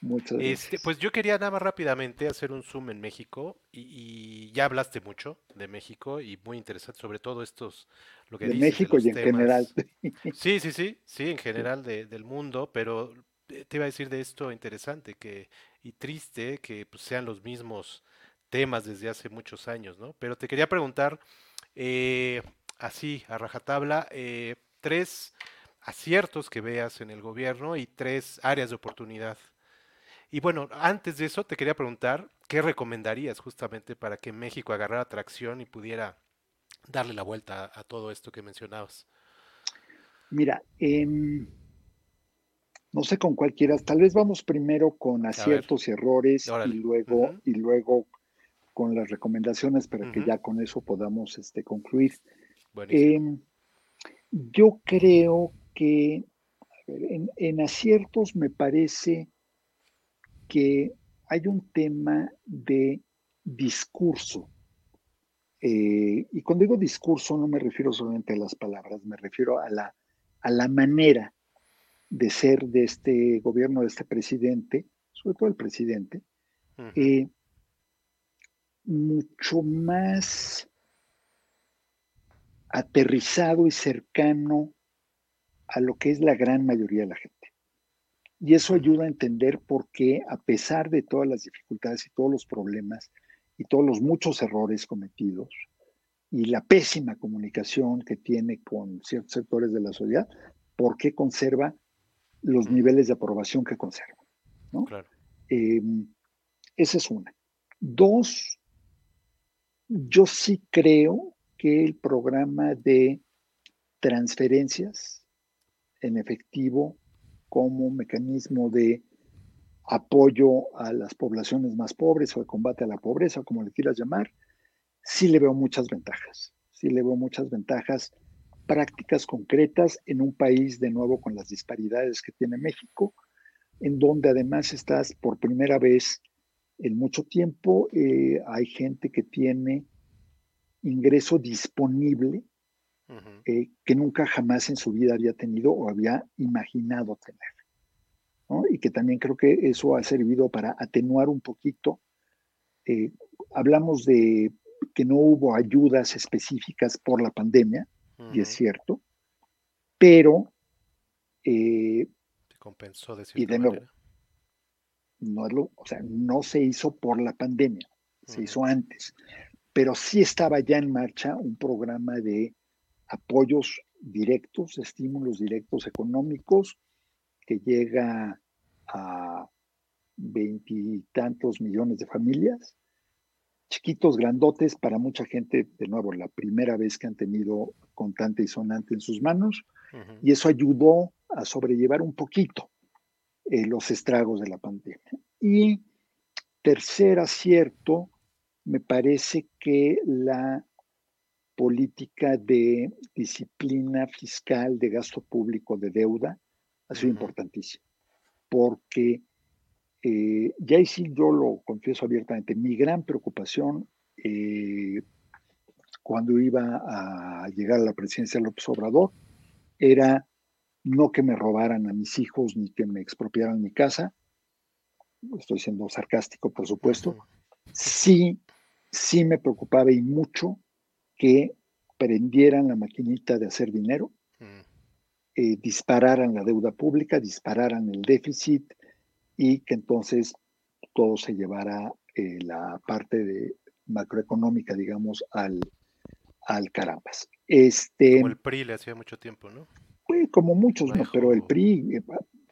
Muchas este, pues yo quería nada más rápidamente hacer un zoom en México y, ya hablaste mucho de México y muy interesante sobre todo estos lo que de México y en general. (laughs) Sí, sí, sí, sí, en general del mundo, pero te iba a decir de esto interesante que y triste que pues, sean los mismos temas desde hace muchos años, ¿no? Pero te quería preguntar eh, así a rajatabla eh, tres aciertos que veas en el gobierno y tres áreas de oportunidad y bueno, antes de eso te quería preguntar, ¿qué recomendarías justamente para que México agarrara tracción y pudiera darle la vuelta a, todo esto que mencionabas? Mira, em, no sé con cuál quieras, tal vez vamos primero con aciertos y errores y luego, y luego con las recomendaciones para que ya con eso podamos este, concluir. Em, yo creo que en aciertos me parece que hay un tema de discurso. Eh, y cuando digo discurso no me refiero solamente a las palabras, me refiero a la, a la manera de ser de este gobierno, de este presidente, sobre todo el presidente, eh, mucho más aterrizado y cercano a lo que es la gran mayoría de la gente. Y eso ayuda a entender por qué, a pesar de todas las dificultades y todos los problemas y todos los muchos errores cometidos y la pésima comunicación que tiene con ciertos sectores de la sociedad, por qué conserva los niveles de aprobación que conserva. ¿no? Em, esa es una. Dos, yo sí creo que el programa de transferencias en efectivo como mecanismo de apoyo a las poblaciones más pobres o de combate a la pobreza, como le quieras llamar, sí le veo muchas ventajas. Sí le veo muchas ventajas prácticas concretas en un país de nuevo con las disparidades que tiene México, en donde además estás por primera vez en mucho tiempo, eh, hay gente que tiene ingreso disponible eh, que nunca jamás en su vida había tenido o había imaginado tener. Y que también creo que eso ha servido para atenuar un poquito. Eh, hablamos de que no hubo ayudas específicas por la pandemia, y es cierto, pero... Eh, compensó de y de nuevo, no, es lo, o sea, no se hizo por la pandemia, se hizo antes, pero sí estaba ya en marcha un programa de apoyos directos, estímulos directos económicos, que llega a veintitantos millones de familias, chiquitos, grandotes, para mucha gente, de nuevo, la primera vez que han tenido contante y sonante en sus manos, y eso ayudó a sobrellevar un poquito eh, los estragos de la pandemia. Y tercer acierto, me parece que la política de disciplina fiscal, de gasto público, de deuda, ha sido importantísimo. Porque, eh, ya y sí yo lo confieso abiertamente, mi gran preocupación eh, cuando iba a llegar a la presidencia de López Obrador era no que me robaran a mis hijos ni que me expropiaran mi casa. Estoy siendo sarcástico, por supuesto. Sí, sí me preocupaba y mucho que prendieran la maquinita de hacer dinero, mm. eh, dispararan la deuda pública, dispararan el déficit y que entonces todo se llevara eh, la parte de macroeconómica, digamos, al, al carambas. Este, como el PRI le hacía mucho tiempo, ¿no? como muchos, ¿no? Pero el PRI, eh,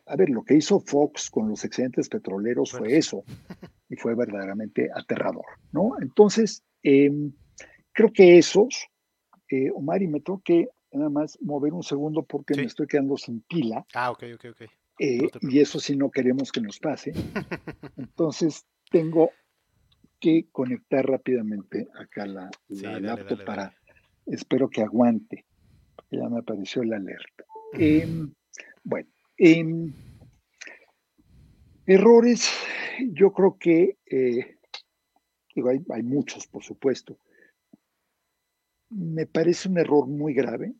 a ver, lo que hizo Fox con los excedentes petroleros fue eso, y fue verdaderamente aterrador, ¿no? Entonces, em, Creo que esos, eh, Omar, y me tengo que nada más mover un segundo porque me estoy quedando sin pila. Ah, ok, ok, ok. Eh, y eso sí no queremos que nos pase. (laughs) Entonces tengo que conectar rápidamente acá la, laptop para, espero que aguante. Ya me apareció la alerta. (laughs) Em, bueno, em, Errores, yo creo que, eh, digo, hay, hay muchos, por supuesto. Me parece un error muy grave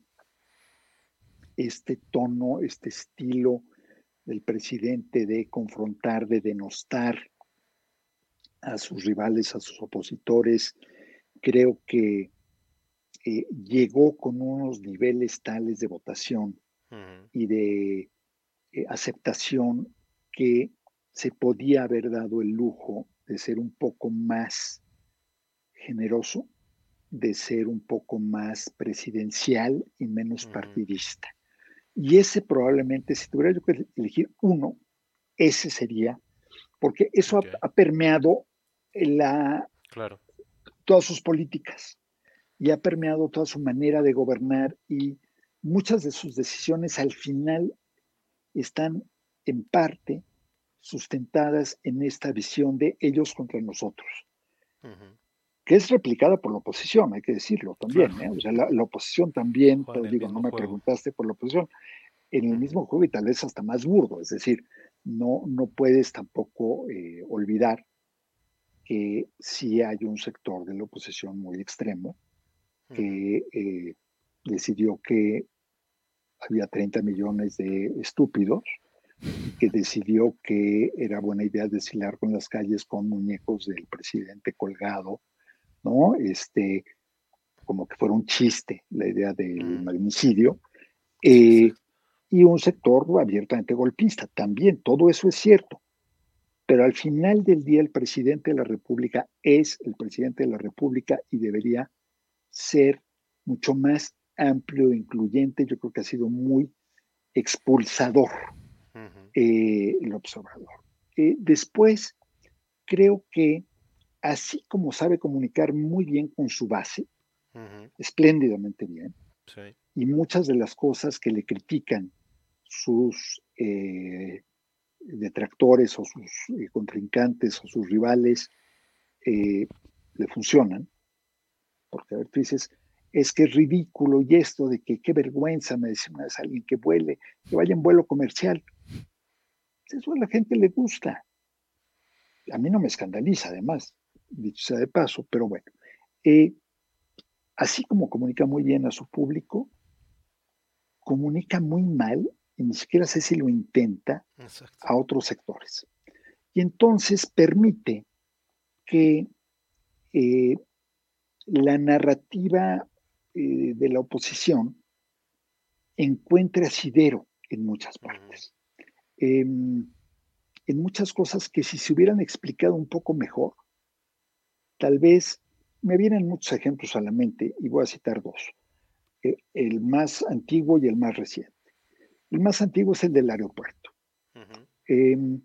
este tono, este estilo del presidente de confrontar, de denostar a sus rivales, a sus opositores. Creo que eh, llegó con unos niveles tales de votación y de eh, aceptación que se podía haber dado el lujo de ser un poco más generoso, de ser un poco más presidencial y menos partidista. Y ese probablemente, si tuviera yo que elegir uno, ese sería, porque eso ha, permeado la, todas sus políticas y ha permeado toda su manera de gobernar y muchas de sus decisiones al final están en parte sustentadas en esta visión de ellos contra nosotros, que es replicada por la oposición, hay que decirlo también. ¿eh? O sea, la, oposición también, te digo, no me preguntaste por la oposición, en el mismo juego y tal vez hasta más burdo, es decir, no, no puedes tampoco eh, olvidar que sí hay un sector de la oposición muy extremo que eh, decidió que había 30 millones de estúpidos, que decidió que era buena idea desfilar con las calles con muñecos del presidente colgado, ¿no? Este, como que fuera un chiste la idea del mm. magnicidio, eh, y un sector abiertamente golpista. También todo eso es cierto. Pero al final del día el presidente de la República es el presidente de la República y debería ser mucho más amplio e incluyente. Yo creo que ha sido muy expulsador eh, el observador. Eh, después, creo que así como sabe comunicar muy bien con su base, espléndidamente bien, y muchas de las cosas que le critican sus eh, detractores o sus contrincantes o sus rivales le funcionan, porque a ver, tú dices, es que es ridículo y esto de que qué vergüenza, me decía una vez alguien que vuele, que vaya en vuelo comercial. Eso a la gente le gusta. A mí no me escandaliza, además, dicho sea de paso, pero bueno. Eh, así como comunica muy bien a su público, comunica muy mal, y ni siquiera sé si lo intenta, a otros sectores. Y entonces permite que eh, la narrativa eh, de la oposición encuentre asidero en muchas partes. Em, en muchas cosas que si se hubieran explicado un poco mejor, tal vez me vienen muchos ejemplos a la mente y voy a citar dos. Eh, el más antiguo y el más reciente. El más antiguo es el del aeropuerto. Em,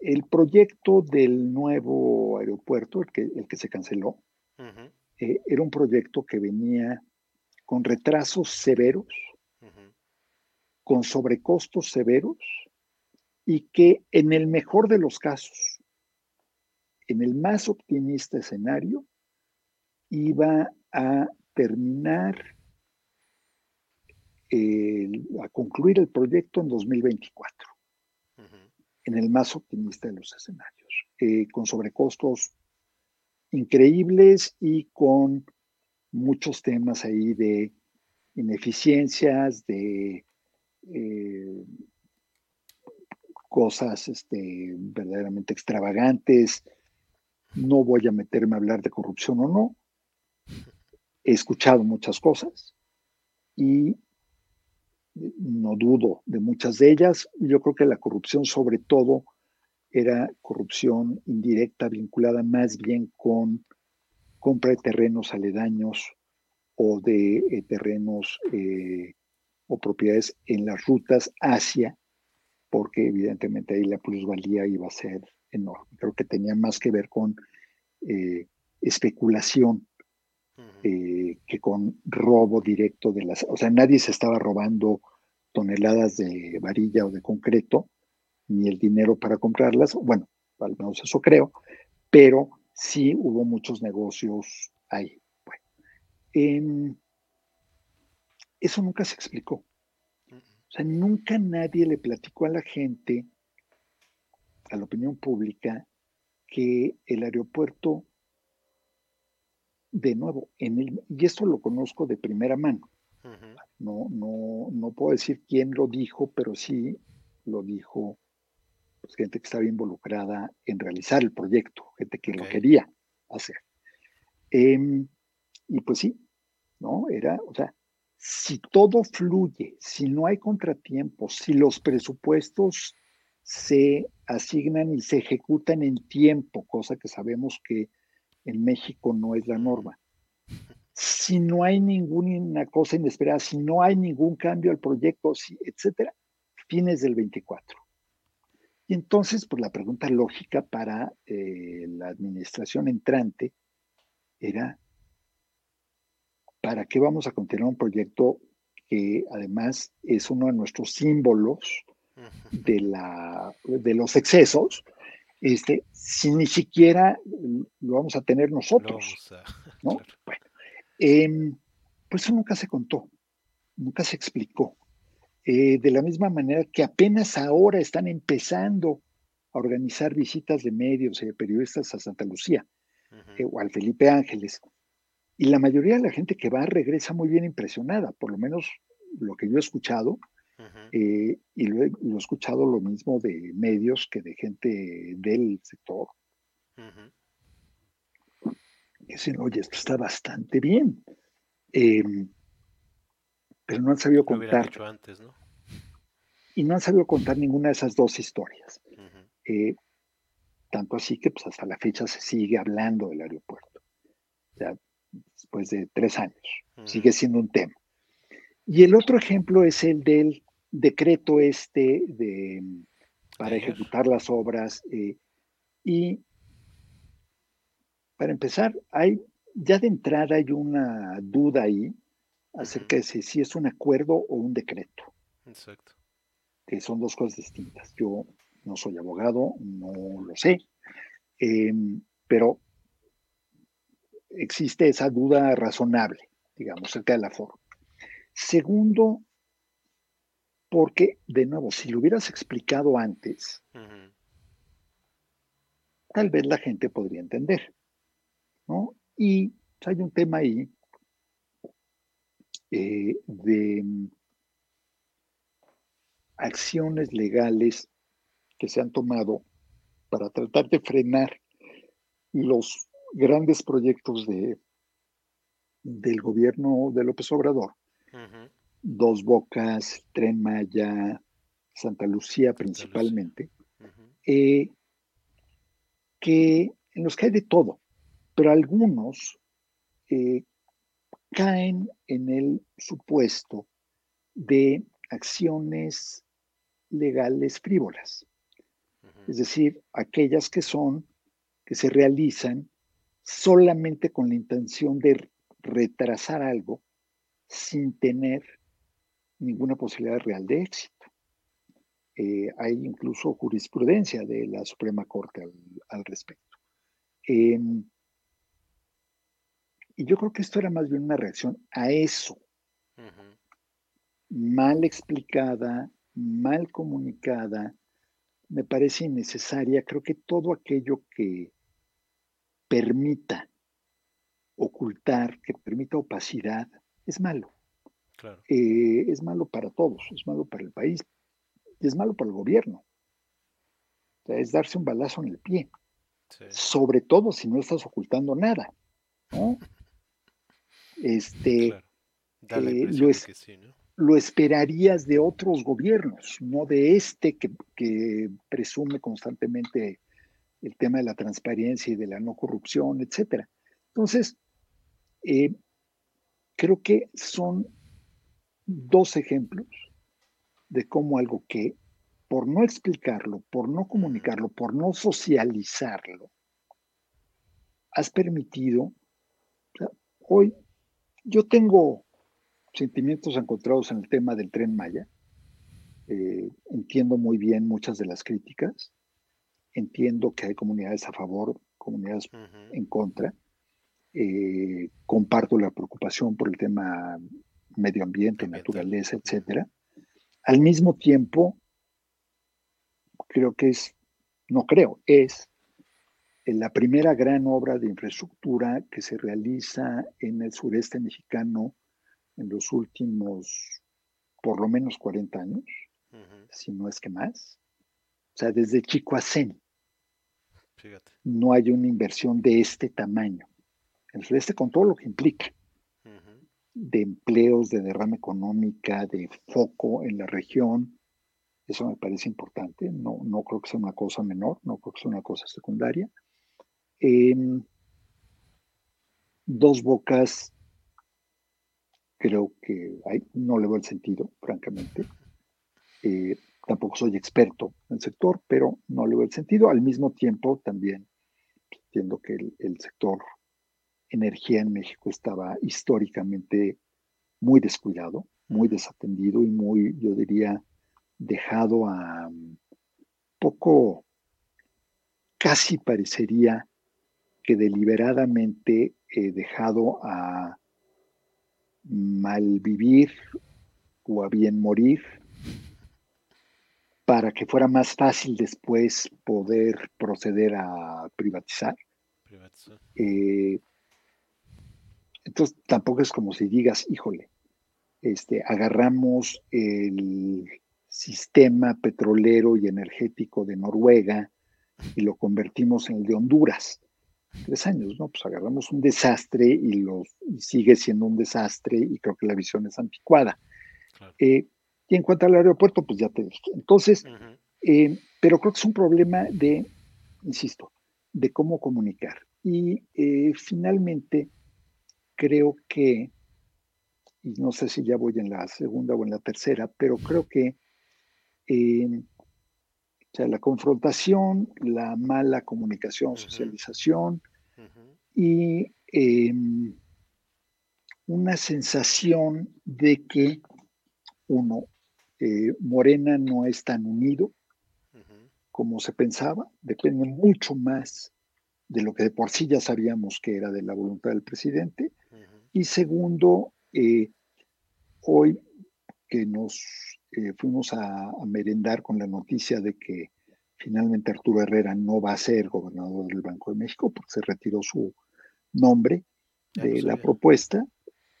el proyecto del nuevo aeropuerto, el que, el que se canceló, eh, era un proyecto que venía con retrasos severos, con sobrecostos severos y que en el mejor de los casos, en el más optimista escenario, iba a terminar, a concluir el proyecto en 2024, en el más optimista de los escenarios, eh, con sobrecostos increíbles y con muchos temas ahí de ineficiencias, de eh, cosas este, verdaderamente extravagantes. No voy a meterme a hablar de corrupción o no. He escuchado muchas cosas y no dudo de muchas de ellas. Yo creo que la corrupción sobre todo era corrupción indirecta vinculada más bien con compra de terrenos aledaños o de eh, terrenos eh, o propiedades en las rutas hacia, porque evidentemente ahí la plusvalía iba a ser enorme. Creo que tenía más que ver con eh, especulación que con robo directo de las... O sea, nadie se estaba robando toneladas de varilla o de concreto, ni el dinero para comprarlas, bueno, al menos eso creo, pero sí hubo muchos negocios ahí. Bueno, em, eso nunca se explicó. O sea, nunca nadie le platicó a la gente a la opinión pública que el aeropuerto, de nuevo, en el, y esto lo conozco de primera mano, no, no, no puedo decir quién lo dijo, pero sí lo dijo pues, gente que estaba involucrada en realizar el proyecto, gente que lo quería hacer. Em, y pues sí, ¿no? Era, o sea, si todo fluye, si no hay contratiempos, si los presupuestos se asignan y se ejecutan en tiempo, cosa que sabemos que en México no es la norma. Si no hay ninguna cosa inesperada, si no hay ningún cambio al proyecto, etcétera, fines del 24. Y entonces, pues la pregunta lógica para eh, la administración entrante era, ¿para qué vamos a continuar un proyecto que además es uno de nuestros símbolos de, la, de los excesos, este, si ni siquiera lo vamos a tener nosotros? ¿no? Bueno, em, pues eso nunca se contó, nunca se explicó. Eh, de la misma manera que apenas ahora están empezando a organizar visitas de medios y de periodistas a Santa Lucía eh, o al Felipe Ángeles. Y la mayoría de la gente que va regresa muy bien impresionada, por lo menos lo que yo he escuchado, eh, y lo he, escuchado lo mismo de medios que de gente del sector. Dicen, oye, esto está bastante bien. Em, pero no han sabido contar. Antes, ¿no? Y no han sabido contar ninguna de esas dos historias. Eh, tanto así que pues, hasta la fecha se sigue hablando del aeropuerto. Ya después de tres años. Sigue siendo un tema. Y el otro ejemplo es el del decreto este de, para ejecutar las obras. Eh, y para empezar, hay ya de entrada hay una duda ahí acerca de si, es un acuerdo o un decreto. Exacto. Que son dos cosas distintas. Yo no soy abogado, no lo sé, em, pero existe esa duda razonable, digamos, acerca de la forma. Segundo, porque, de nuevo, si lo hubieras explicado antes, tal vez la gente podría entender, ¿no? Y hay un tema ahí eh, de acciones legales que se han tomado para tratar de frenar los grandes proyectos de, del gobierno de López Obrador. Dos Bocas, Tren Maya, Santa Lucía principalmente, eh, que en los que hay de todo, pero algunos eh, caen en el supuesto de acciones legales frívolas, es decir, aquellas que son, que se realizan solamente con la intención de retrasar algo sin tener ninguna posibilidad real de éxito. Eh, hay incluso jurisprudencia de la Suprema Corte al, respecto. Em, y yo creo que esto era más bien una reacción a eso. Mal explicada, mal comunicada, me parece innecesaria. Creo que todo aquello que permita ocultar, que permita opacidad, es malo. Eh, es malo para todos, es malo para el país y es malo para el gobierno. es darse un balazo en el pie. Sobre todo si no estás ocultando nada. ¿no? Este, eh, lo, esperarías de otros gobiernos, no de este que, presume constantemente el tema de la transparencia y de la no corrupción, etcétera. Entonces, eh, creo que son dos ejemplos de cómo algo que por no explicarlo, por no comunicarlo, por no socializarlo, has permitido, hoy yo tengo sentimientos encontrados en el tema del tren Maya. Eh, entiendo muy bien muchas de las críticas. Entiendo que hay comunidades a favor, comunidades en contra. Eh, comparto la preocupación por el tema medio ambiente, naturaleza, etcétera. Al mismo tiempo, creo que es no creo, es la primera gran obra de infraestructura que se realiza en el sureste mexicano en los últimos por lo menos 40 años, si no es que más. O sea, desde Chicoacén no hay una inversión de este tamaño. El sureste con todo lo que implica de empleos, de derrama económica, de foco en la región. Eso me parece importante. No, no creo que sea una cosa menor, no creo que sea una cosa secundaria. Em, dos bocas, creo que no le veo el sentido, francamente. Eh, tampoco soy experto en el sector, pero no le veo el sentido. Al mismo tiempo, también entiendo que el sector energía en México estaba históricamente muy descuidado, muy desatendido y muy, yo diría, dejado a um, poco, casi parecería que deliberadamente he dejado a malvivir o a bien morir para que fuera más fácil después poder proceder a privatizar. Eh, entonces tampoco es como si digas, híjole, este, agarramos el sistema petrolero y energético de Noruega y lo convertimos en el de Honduras. Tres años, ¿no? Pues agarramos un desastre y, lo, sigue siendo un desastre y creo que la visión es anticuada. Eh, y en cuanto al aeropuerto, pues ya te dije. Entonces, eh, pero creo que es un problema de, insisto, de cómo comunicar. Y eh, finalmente, creo que y no sé si ya voy en la segunda o en la tercera, pero creo que eh, sea, la confrontación, la mala comunicación, socialización y em, una sensación de que uno, eh, Morena no es tan unido como se pensaba, depende mucho más de lo que de por sí ya sabíamos que era de la voluntad del presidente. Y segundo, eh, hoy que nos eh, fuimos a, merendar con la noticia de que finalmente Arturo Herrera no va a ser gobernador del Banco de México porque se retiró su nombre de la propuesta.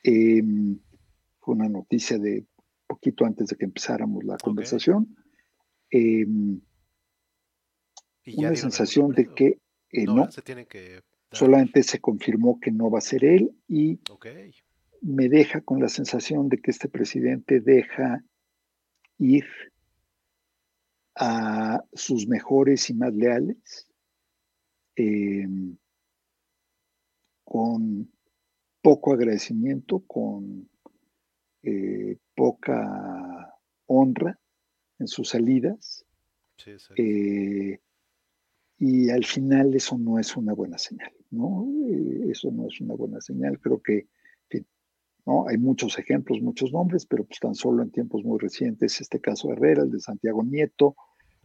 Em, fue una noticia de poquito antes de que empezáramos la conversación. Em, una sensación de que eh, no, solamente se confirmó que no va a ser él y me deja con la sensación de que este presidente deja ir a sus mejores y más leales em, con poco agradecimiento, con eh, poca honra en sus salidas. Eh, y al final eso no es una buena señal, ¿no? Eh, eso no es una buena señal. Creo que hay muchos ejemplos, muchos nombres, pero pues tan solo en tiempos muy recientes, este caso de Herrera, el de Santiago Nieto,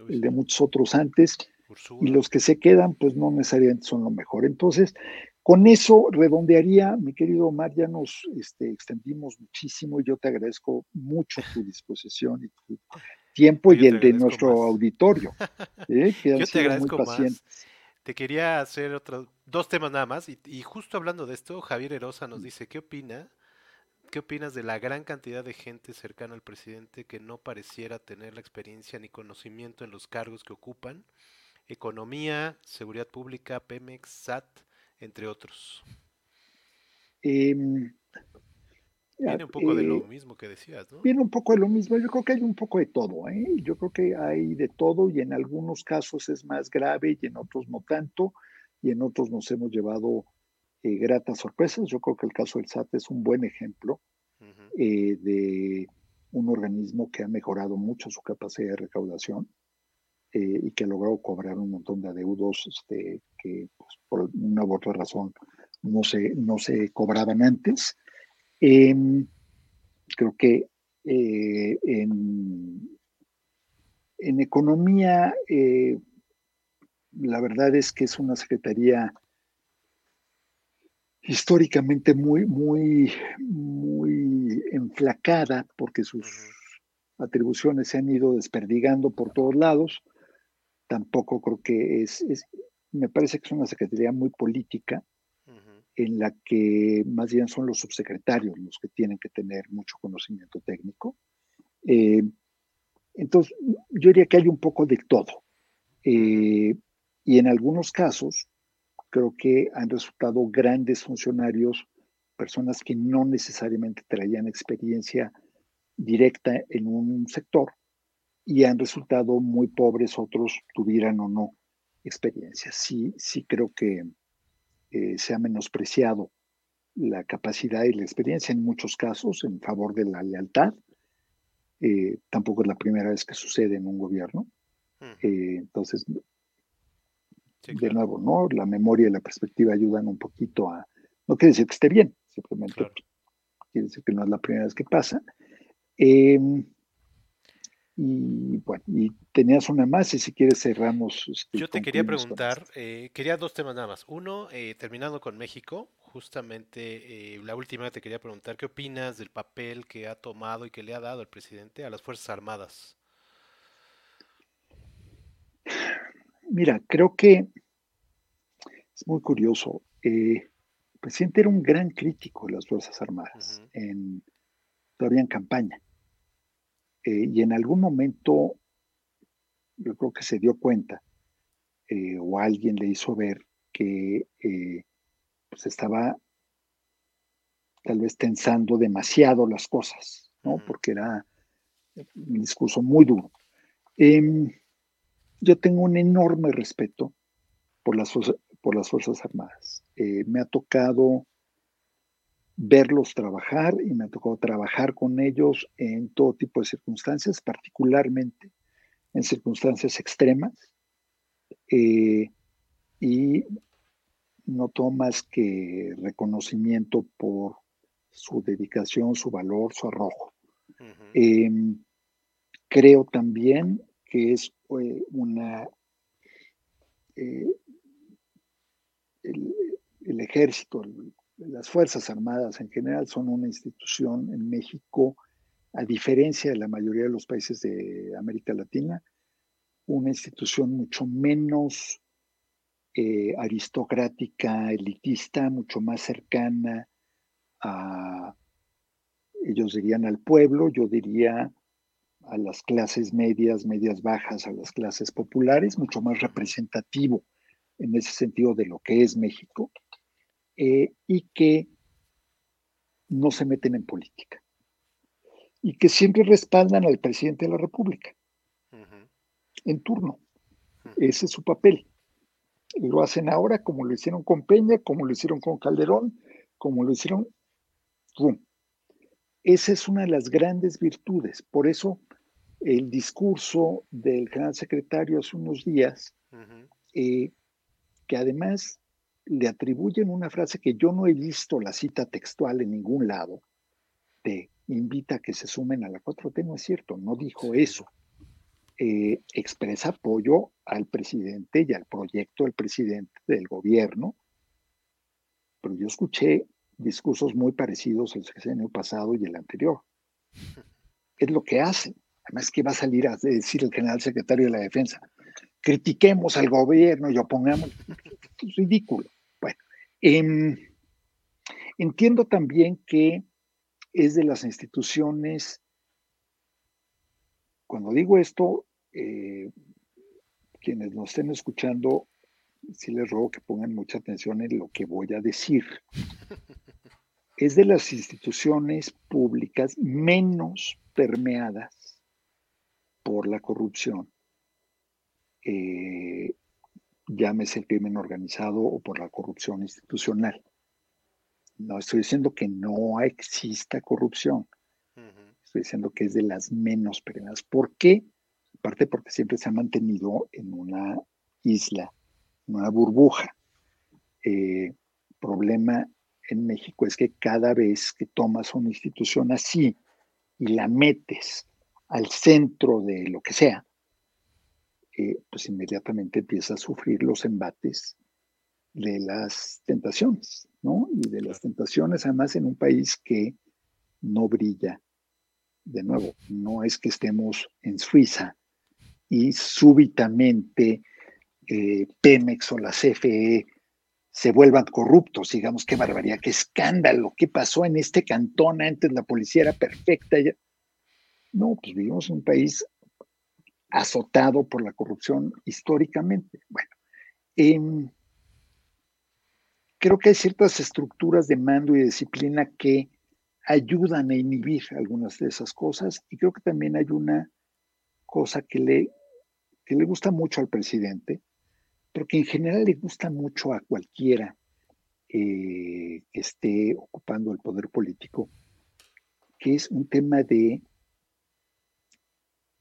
el de muchos otros antes, y los que se quedan, pues no necesariamente son lo mejor. Entonces, con eso redondearía, mi querido Omar, ya nos este, extendimos muchísimo y yo te agradezco mucho tu disposición y tu tiempo y el de nuestro auditorio, (laughs) ¿eh? que yo te agradezco Más. Te quería hacer otros dos temas nada más y, y, justo hablando de esto, Javier Erosa nos mm. dice, ¿qué opina ¿Qué opinas de la gran cantidad de gente cercana al presidente que no pareciera tener la experiencia ni conocimiento en los cargos que ocupan? Economía, seguridad pública, Pemex, SAT, entre otros. Em, viene un poco de lo mismo que decías, ¿no? Viene un poco de lo mismo. Yo creo que hay un poco de todo, ¿eh? Yo creo que hay de todo y en algunos casos es más grave y en otros no tanto y en otros nos hemos llevado eh, gratas sorpresas. Yo creo que el caso del SAT es un buen ejemplo eh, de un organismo que ha mejorado mucho su capacidad de recaudación eh, y que ha logrado cobrar un montón de adeudos este, que pues, por una u otra razón no se, no se cobraban antes. Em, creo que en, en, economía, la verdad es que es una secretaría históricamente muy, muy, muy enflacada porque sus atribuciones se han ido desperdigando por todos lados. tampoco creo que es, me parece que es una secretaría muy política en la que más bien son los subsecretarios los que tienen que tener mucho conocimiento técnico. Eh, entonces, yo diría que hay un poco de todo. Eh, y en algunos casos, creo que han resultado grandes funcionarios, personas que no necesariamente traían experiencia directa en un sector y han resultado muy pobres, otros tuvieran o no experiencia. Sí, sí creo que eh, se ha menospreciado la capacidad y la experiencia en muchos casos en favor de la lealtad. Eh, tampoco es la primera vez que sucede en un gobierno. Mm. Eh, entonces, de nuevo, ¿no? La memoria y la perspectiva ayudan un poquito a... No quiere decir que esté bien, simplemente quiere decir que no es la primera vez que pasa. Em, y bueno, y tenías una más y si quieres cerramos. Este, Yo te quería preguntar, eh, quería dos temas nada más. Uno, eh, terminando con México, justamente eh, la última te quería preguntar, ¿qué opinas del papel que ha tomado y que le ha dado el presidente a las Fuerzas Armadas? Mira, creo que es muy curioso. el presidente era un gran crítico de las Fuerzas Armadas, en, todavía en campaña. Eh, y en algún momento yo creo que se dio cuenta eh, o alguien le hizo ver que eh, pues estaba tal vez tensando demasiado las cosas, ¿no? Porque era un discurso muy duro. Em, yo tengo un enorme respeto por las, por las Fuerzas Armadas. me ha tocado verlos trabajar y me ha tocado trabajar con ellos en todo tipo de circunstancias, particularmente en circunstancias extremas. Eh, y no tomo más que reconocimiento por su dedicación, su valor, su arrojo. Em, creo también que es eh, una... Eh, el, ejército, las Fuerzas Armadas en general son una institución en México, a diferencia de la mayoría de los países de América Latina, una institución mucho menos eh, aristocrática, elitista, mucho más cercana a, ellos dirían al pueblo, yo diría a las clases medias, medias bajas, a las clases populares, mucho más representativo en ese sentido de lo que es México. Eh, y que no se meten en política y que siempre respaldan al presidente de la República en turno. Ese es su papel. Lo hacen ahora como lo hicieron con Peña, como lo hicieron con Calderón, como lo hicieron. Esa es una de las grandes virtudes. Por eso el discurso del gran secretario hace unos días, eh, que además le atribuyen una frase que yo no he visto la cita textual en ningún lado, de invita a que se sumen a la 4T, no es cierto, no dijo eso. Eh, expresa apoyo al presidente y al proyecto del presidente del gobierno, pero yo escuché discursos muy parecidos el año pasado y el anterior. Es lo que hacen. Además, que va a salir a decir el general secretario de la Defensa? Critiquemos al gobierno y opongamos. Es ridículo. Em, entiendo también que es de las instituciones, cuando digo esto, eh, quienes nos estén escuchando, sí les ruego que pongan mucha atención en lo que voy a decir. (laughs) Es de las instituciones públicas menos permeadas por la corrupción. Eh, llámese el crimen organizado o por la corrupción institucional. No estoy diciendo que no exista corrupción. Estoy diciendo que es de las menos perenas. ¿Por qué? Aparte porque siempre se ha mantenido en una isla, en una burbuja. Eh, problema en México es que cada vez que tomas una institución así y la metes al centro de lo que sea, pues inmediatamente empieza a sufrir los embates de las tentaciones, ¿no? Y de las tentaciones, además, en un país que no brilla. De nuevo, no es que estemos en Suiza y súbitamente eh, Pemex o la CFE se vuelvan corruptos, digamos, qué barbaridad, qué escándalo, qué pasó en este cantón antes la policía era perfecta. No, pues vivimos en un país azotado por la corrupción históricamente. Bueno, em, creo que hay ciertas estructuras de mando y disciplina que ayudan a inhibir algunas de esas cosas y creo que también hay una cosa que le, que le gusta mucho al presidente, pero que en general le gusta mucho a cualquiera eh, que esté ocupando el poder político, que es un tema de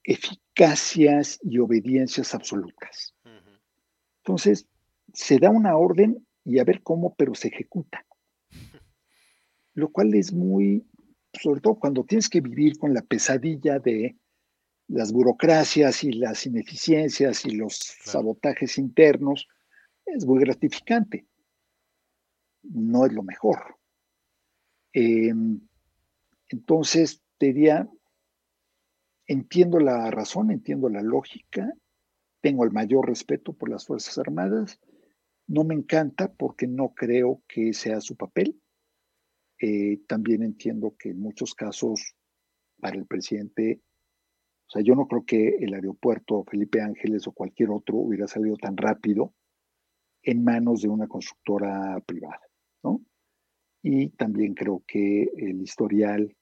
eficacias y obediencias absolutas. Entonces, se da una orden y a ver cómo, pero se ejecuta. (laughs) Lo cual es muy, sobre todo cuando tienes que vivir con la pesadilla de las burocracias y las ineficiencias y los sabotajes internos, es muy gratificante. No es lo mejor. Em, entonces, te diría, entiendo la razón, entiendo la lógica, tengo el mayor respeto por las Fuerzas Armadas, no me encanta porque no creo que sea su papel. Eh, también entiendo que en muchos casos para el presidente, o sea, yo no creo que el aeropuerto Felipe Ángeles o cualquier otro hubiera salido tan rápido en manos de una constructora privada, ¿no? Y también creo que el historial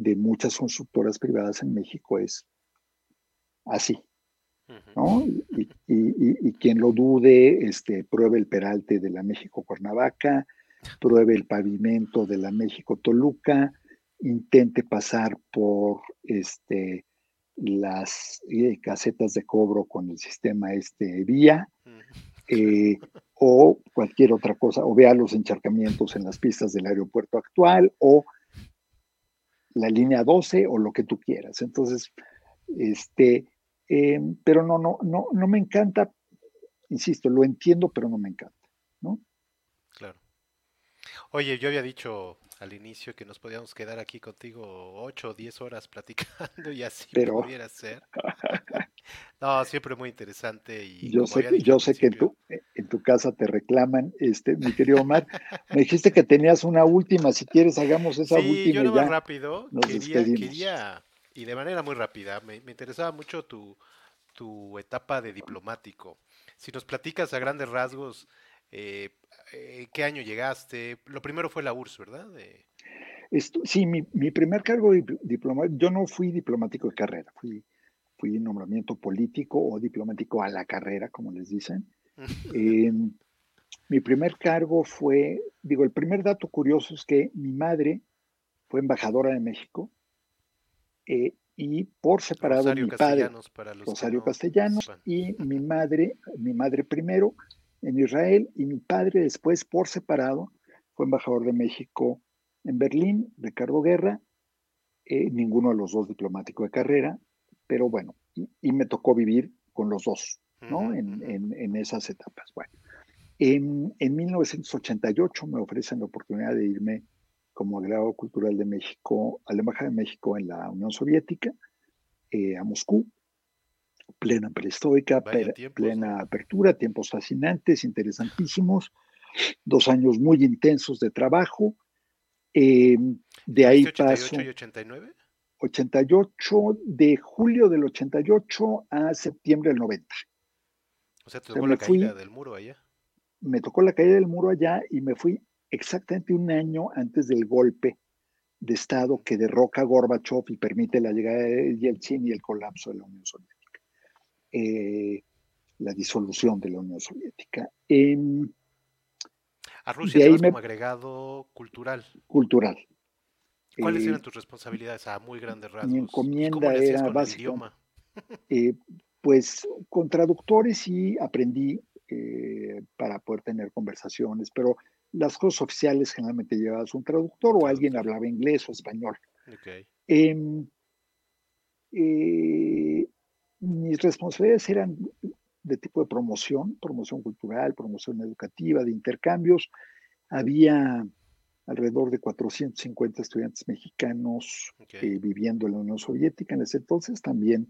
de muchas constructoras privadas en México es así. ¿no? Y, quien lo dude, este, pruebe el peralte de la México Cuernavaca, pruebe el pavimento de la México Toluca, intente pasar por este, las eh, casetas de cobro con el sistema este vía, eh, o cualquier otra cosa, o vea los encharcamientos en las pistas del aeropuerto actual, o la línea 12 o lo que tú quieras. Entonces, este, em, pero no, no, no, no me encanta, insisto, lo entiendo, pero no me encanta, ¿no? Claro. Oye, yo había dicho al inicio que nos podíamos quedar aquí contigo 8 o 10 horas platicando y así pero... pudiera ser. (laughs) No, siempre muy interesante. Y yo sé, yo sé que en tu, casa te reclaman, este, mi querido Omar. me dijiste que tenías una última, si quieres hagamos esa sí, última. Yo ya rápido, quería, quería, y de manera muy rápida, me, interesaba mucho tu, tu etapa de diplomático. Si nos platicas a grandes rasgos, eh, eh ¿qué año llegaste? Lo primero fue la URSS, ¿verdad? sí, mi, mi, primer cargo diplomático, yo no fui diplomático de carrera, fui fui nombramiento político o diplomático a la carrera, como les dicen. Em, mi primer cargo fue, digo, el primer dato curioso es que mi madre fue embajadora de México eh, y por separado mi padre, Rosario Castellanos, y mi madre, mi madre primero en Israel y mi padre después por separado fue embajador de México en Berlín, Ricardo Guerra, eh, ninguno de los dos diplomático de carrera, pero bueno, y, me tocó vivir con los dos, ¿no? en, esas etapas. Bueno, en, 1988 me ofrecen la oportunidad de irme como agregado cultural de México a la Embajada de México en la Unión Soviética, eh, a Moscú, plena perestroika, plena apertura, tiempos fascinantes, interesantísimos, dos años muy intensos de trabajo. Eh, de ahí 88 paso. y 89? 88, de julio del 88 a septiembre del 90. O sea, te tocó la caída del muro allá. Me tocó la caída del muro allá y me fui exactamente un año antes del golpe de Estado que derroca a Gorbachev y permite la llegada de Yeltsin y el colapso de la Unión Soviética. Eh, la disolución de la Unión Soviética. a Rusia te como agregado cultural. Cultural, ¿Cuáles eran tus responsabilidades a muy grandes rasgos? Mi encomienda era básica. Eh, pues con traductores sí aprendí eh, para poder tener conversaciones, pero las cosas oficiales generalmente llevabas un traductor o alguien hablaba inglés o español. Em, eh, mis responsabilidades eran de tipo de promoción, promoción cultural, promoción educativa, de intercambios. Había alrededor de 450 estudiantes mexicanos eh, viviendo en la Unión Soviética en ese entonces. También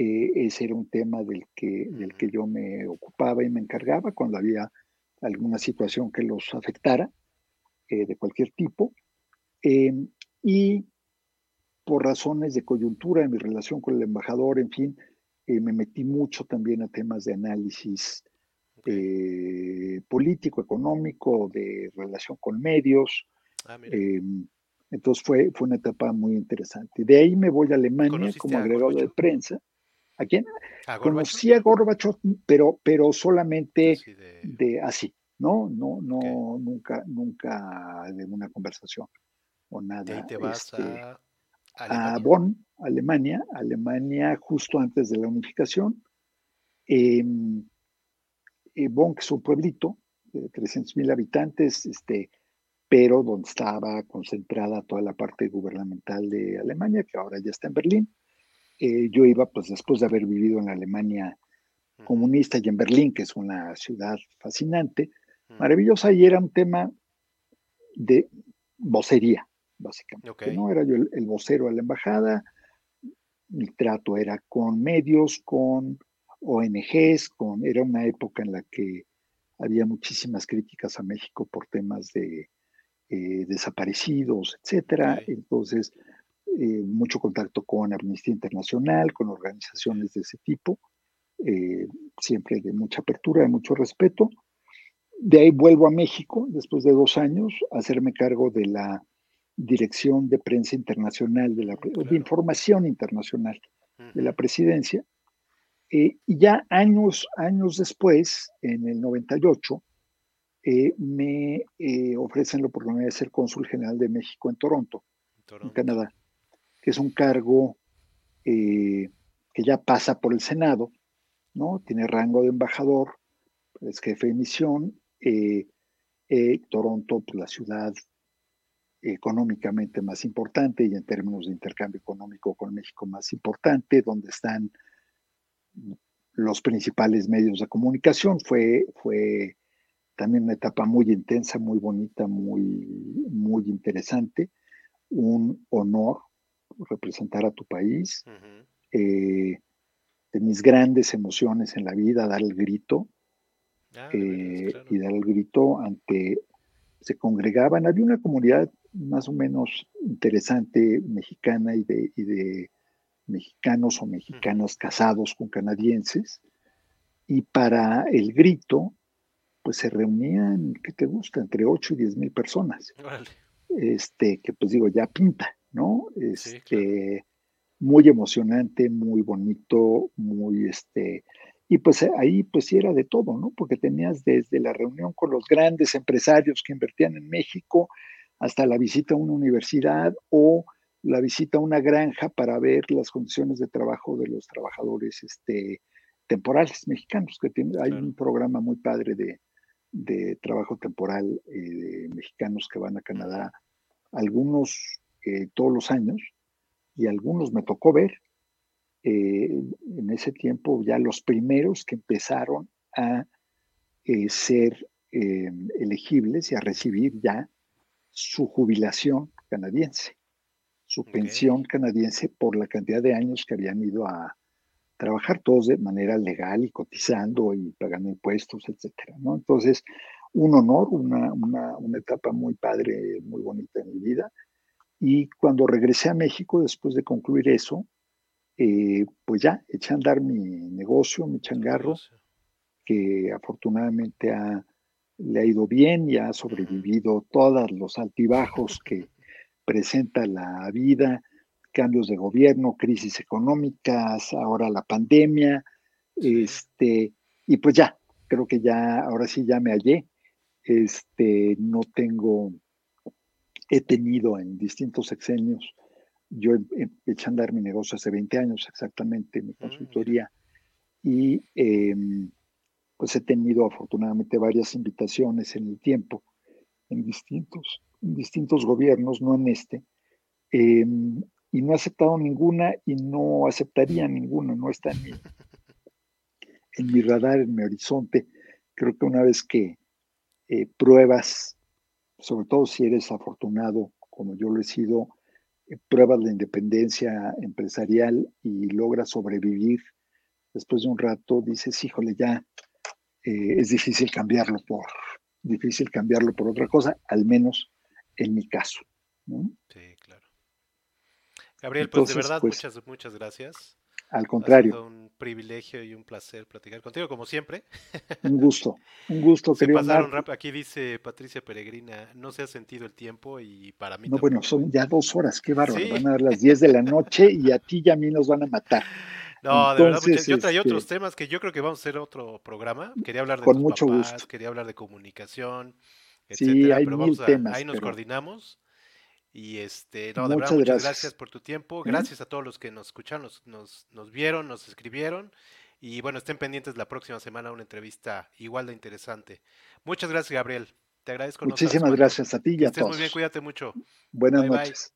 eh, ese era un tema del que, del que yo me ocupaba y me encargaba cuando había alguna situación que los afectara eh, de cualquier tipo. Em, y por razones de coyuntura en mi relación con el embajador, en fin, eh, me metí mucho también a temas de análisis político, económico, de relación con medios. Ah, em, entonces fue, fue una etapa muy interesante. De ahí me voy a Alemania como agregado de prensa. ¿A quién? Conocí a Gorbachev, pero, pero solamente de... así, ¿no? No, no, nunca, nunca de una conversación o nada. te vas este, a, Bonn, Alemania, Alemania justo antes de la unificación. Em, eh, Bonn, que es un pueblito de 300 mil habitantes, este, pero donde estaba concentrada toda la parte gubernamental de Alemania, que ahora ya está en Berlín. Eh, yo iba, pues después de haber vivido en la Alemania comunista y en Berlín, que es una ciudad fascinante, maravillosa, y era un tema de vocería, básicamente. ¿no? Era yo el, vocero de la embajada, mi trato era con medios, con ONGs, con, era una época en la que había muchísimas críticas a México por temas de eh, desaparecidos, etcétera. Entonces, eh, mucho contacto con Amnistía Internacional, con organizaciones de ese tipo, eh, siempre de mucha apertura, de mucho respeto. De ahí vuelvo a México después de dos años a hacerme cargo de la dirección de prensa internacional, de, la, de información internacional de la presidencia. Eh, y ya años, años después, en el 98, me ofrecen la oportunidad de ser cónsul general de México en Toronto, en Canadá que es un cargo eh, que ya pasa por el Senado, ¿no? Tiene rango de embajador, es jefe de misión. Eh, eh, Toronto, pues, la ciudad económicamente más importante y en términos de intercambio económico con México más importante, donde están los principales medios de comunicación. Fue, fue también una etapa muy intensa, muy bonita, muy, muy interesante. Un honor representar a tu país. Eh, de mis grandes emociones en la vida, dar el grito. Ah, eh, y dar el grito ante, se congregaban, había una comunidad más o menos interesante mexicana y de, de mexicanos o mexicanas casados con canadienses, y para el grito, pues se reunían, ¿qué te gusta? Entre 8 y 10 mil personas. Este, que pues digo, ya pinta, ¿no? Este, Muy emocionante, muy bonito, muy este. Y pues eh, ahí pues sí era de todo, ¿no? Porque tenías desde la reunión con los grandes empresarios que invertían en México hasta la visita a una universidad o la visita a una granja para ver las condiciones de trabajo de los trabajadores este, temporales mexicanos, que tiene, hay un programa muy padre de, de trabajo temporal eh, de mexicanos que van a Canadá, algunos eh, todos los años y algunos me tocó ver eh, en ese tiempo ya los primeros que empezaron a eh, ser elegibles y a recibir ya su jubilación canadiense, su pensión canadiense por la cantidad de años que habían ido a trabajar todos de manera legal y cotizando y pagando impuestos, etcétera, ¿no? Entonces, un honor, una, una, una etapa muy padre, muy bonita en mi vida y cuando regresé a México, después de concluir eso, eh, pues ya eché a andar mi negocio, mi changarro, que afortunadamente le ha ido bien y ha sobrevivido todos los altibajos que presenta la vida, cambios de gobierno, crisis económicas, ahora la pandemia, este, y pues ya, creo que ya, ahora sí ya me hallé, este, no tengo he tenido en distintos sexenios. Yo eché a andar mi negocio hace 20 años exactamente, mi mm, consultoría, y em, pues he tenido afortunadamente varias invitaciones en el tiempo, en distintos, en distintos gobiernos, no en este, em, y no he aceptado ninguna y no aceptaría ninguna, no está en mi, (laughs) en mi radar, en mi horizonte. Creo que una vez que eh, pruebas sobre todo si eres afortunado, como yo lo he sido, pruebas la independencia empresarial y logras sobrevivir, después de un rato dices, híjole, ya eh, es difícil cambiarlo por, difícil cambiarlo por otra cosa, al menos en mi caso. Sí, claro. Gabriel, pues de verdad, pues muchas, muchas gracias. Al contrario. Ha sido un privilegio y un placer platicar contigo, como siempre. Un gusto, un gusto. Se pasaron rápido. Aquí dice Patricia Peregrina, no se ha sentido el tiempo y para mí. No, bueno, son ya dos horas, qué bárbaro. Van a dar las 10 de la noche y a ti y a mí nos van a matar. (laughs) No, de verdad, yo traía otros este temas que yo creo que vamos a hacer otro programa. Quería hablar de con mucho gusto. quería hablar de comunicación, etcétera, sí, hay pero mil temas, ahí nos coordinamos. Y este, no, de verdad, muchas gracias. por tu tiempo. Gracias a todos los que nos escucharon, nos, nos, vieron, nos escribieron. Y bueno, estén pendientes la próxima semana una entrevista igual de interesante. Muchas gracias, Gabriel. Te agradezco. Muchísimas gracias a ti y a todos. muy bien, cuídate mucho. Buenas noches.